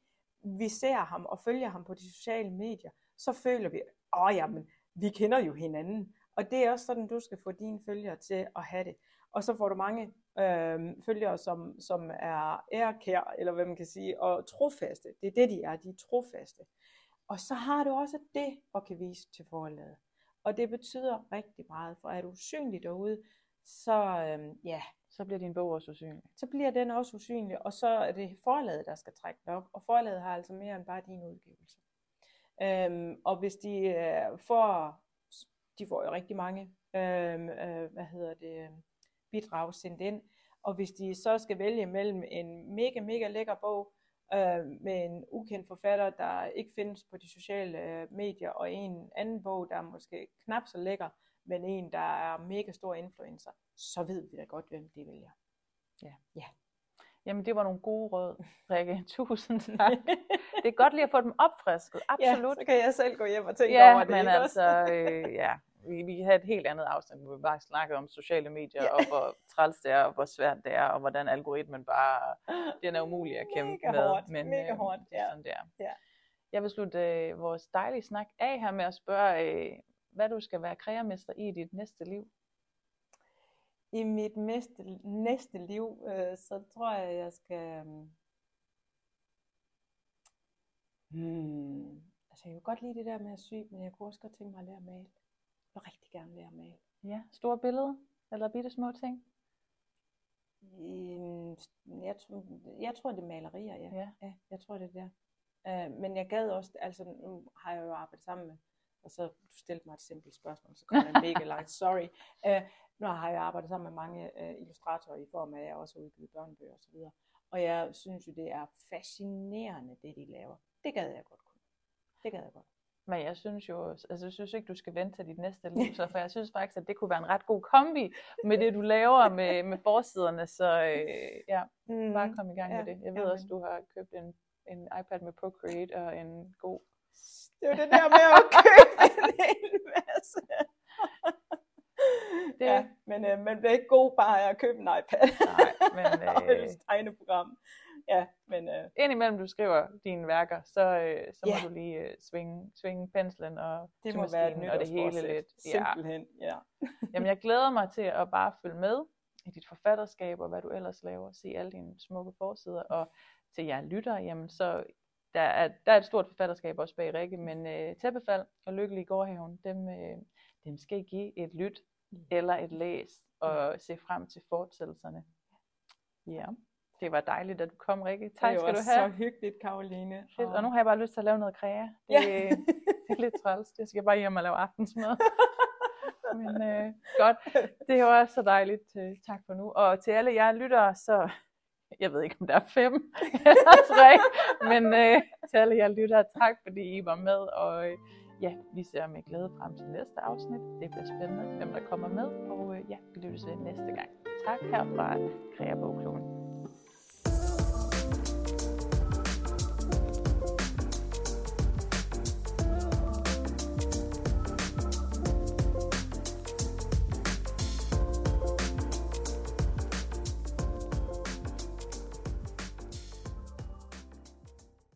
[SPEAKER 2] vi ser ham og følger ham på de sociale medier, så føler vi, åh jamen, vi kender jo hinanden. Og det er også sådan, du skal få dine følgere til at have det. Og så får du mange øh, følgere, som, som er ærekær, eller hvad man kan sige, og trofaste. Det er det, de er. De er trofaste. Og så har du også det at kan vise til forlaget. Og det betyder rigtig meget, for er du usynlig derude, så, øh, ja,
[SPEAKER 1] Så bliver din bog også usynlig.
[SPEAKER 2] så bliver den også usynlig, og så er det forlaget, der skal trække den op, og forlaget har altså mere end bare din udgivelse. Øhm, og hvis de øh, får, de får jo rigtig mange, øh, øh, hvad hedder det, øhm, bidrag sendt ind, og hvis de så skal vælge mellem en mega, mega lækker bog, øh, med en ukendt forfatter, der ikke findes på de sociale øh, medier, og en anden bog, der er måske knap så lækker, men en, der er mega stor influencer, så ved vi da godt, hvem de vælger.
[SPEAKER 1] Jamen, det var nogle gode råd, Rikke. Tusind tak. Det er godt lige at få dem opfrisket. Absolut.
[SPEAKER 2] Ja, så kan jeg selv gå hjem og tænke
[SPEAKER 1] Ja,
[SPEAKER 2] over det.
[SPEAKER 1] men altså, øh, ja, vi, vi havde et helt andet afsnit, hvor vi bare snakkede om sociale medier,
[SPEAKER 2] Ja.
[SPEAKER 1] og hvor træls det er, og hvor svært det er, og hvordan algoritmen bare, den er umulig at kæmpe
[SPEAKER 2] Mega
[SPEAKER 1] med.
[SPEAKER 2] hårdt,
[SPEAKER 1] men
[SPEAKER 2] mega
[SPEAKER 1] øh,
[SPEAKER 2] hårdt, ja.
[SPEAKER 1] sådan, det er.
[SPEAKER 2] Ja.
[SPEAKER 1] Jeg vil slutte øh, vores dejlige snak af her med at spørge, øh, hvad du skal være kreamester i dit næste liv.
[SPEAKER 2] I mit næste, næste liv, øh, så tror jeg, jeg skal... Hmm, altså, jeg kunne godt lide det der med at sy, men jeg kunne også godt tænke mig at lære at male. Jeg vil rigtig gerne lære at male.
[SPEAKER 1] Ja, store billeder, eller bitte små ting.
[SPEAKER 2] Øhm, Jeg, tror, jeg tror, det er malerier, ja.
[SPEAKER 1] Ja.
[SPEAKER 2] ja jeg tror, det er der. Øh, men jeg gad også, altså nu har jeg jo arbejdet sammen med, og så du stillede mig et simpelt spørgsmål, så kommer det mega langt, sorry. Øh, nu har jeg arbejdet sammen med mange øh, illustratorer i form af, at jeg også har udgivet børnebøger osv. Og jeg synes jo, det er fascinerende, det de laver. Det gad jeg godt kunne. Det gad jeg godt.
[SPEAKER 1] Men jeg synes jo, altså jeg synes ikke, du skal vente til dit næste liv, så for jeg synes faktisk, at det kunne være en ret god kombi med det, du laver med, med forsiderne, så øh, ja,
[SPEAKER 2] Mm.
[SPEAKER 1] bare kom i gang
[SPEAKER 2] Ja,
[SPEAKER 1] med det. Jeg ved
[SPEAKER 2] jamen.
[SPEAKER 1] også, du har købt en, en iPad med Procreate og en god...
[SPEAKER 2] Det er jo det der med at købe en hel masse.
[SPEAKER 1] Det-.
[SPEAKER 2] Ja, men øh, man bliver ikke god bare af at købe en iPad.
[SPEAKER 1] Nej, men
[SPEAKER 2] og
[SPEAKER 1] øh,
[SPEAKER 2] et tegneprogram. ja, men øh,
[SPEAKER 1] Indimellem du skriver dine værker, så, øh, så må
[SPEAKER 2] Ja.
[SPEAKER 1] du lige øh, svinge, svinge penslen og
[SPEAKER 2] det må være et
[SPEAKER 1] og det hele lidt. Ja.
[SPEAKER 2] Simpelthen, ja.
[SPEAKER 1] Jamen, jeg glæder mig til at bare følge med i dit forfatterskab og hvad du ellers laver. Se alle dine smukke forsider. Og til jer lytter, jamen så der er, der er et stort forfatterskab også bag Rikke, men øh, Tæppefald og Lykkelig i Gårdhaven, dem, øh, dem skal I give et lyt eller et læs og se frem til fortsættelserne. Ja, det var dejligt, at du kom, Rikke. Tak
[SPEAKER 2] det
[SPEAKER 1] skal
[SPEAKER 2] var
[SPEAKER 1] du have.
[SPEAKER 2] så hyggeligt, Karoline.
[SPEAKER 1] Fedt. Og nu har jeg bare lyst til at lave noget kræa. Det,
[SPEAKER 2] Ja.
[SPEAKER 1] det er lidt træls. Jeg skal bare hjem og lave aftensmad. Men øh, godt. Det var så dejligt. Øh, Tak for nu. Og til alle jer lyttere, så... Jeg ved ikke, om der er fem eller tre. Men øh, til alle jer lyttere, tak fordi I var med. Og øh, ja, vi ser med glæde frem til næste afsnit. Det bliver spændende, hvem der kommer med. Og øh, ja, vi lyttes ved næste gang. Tak herfra, Krea Bogklubben.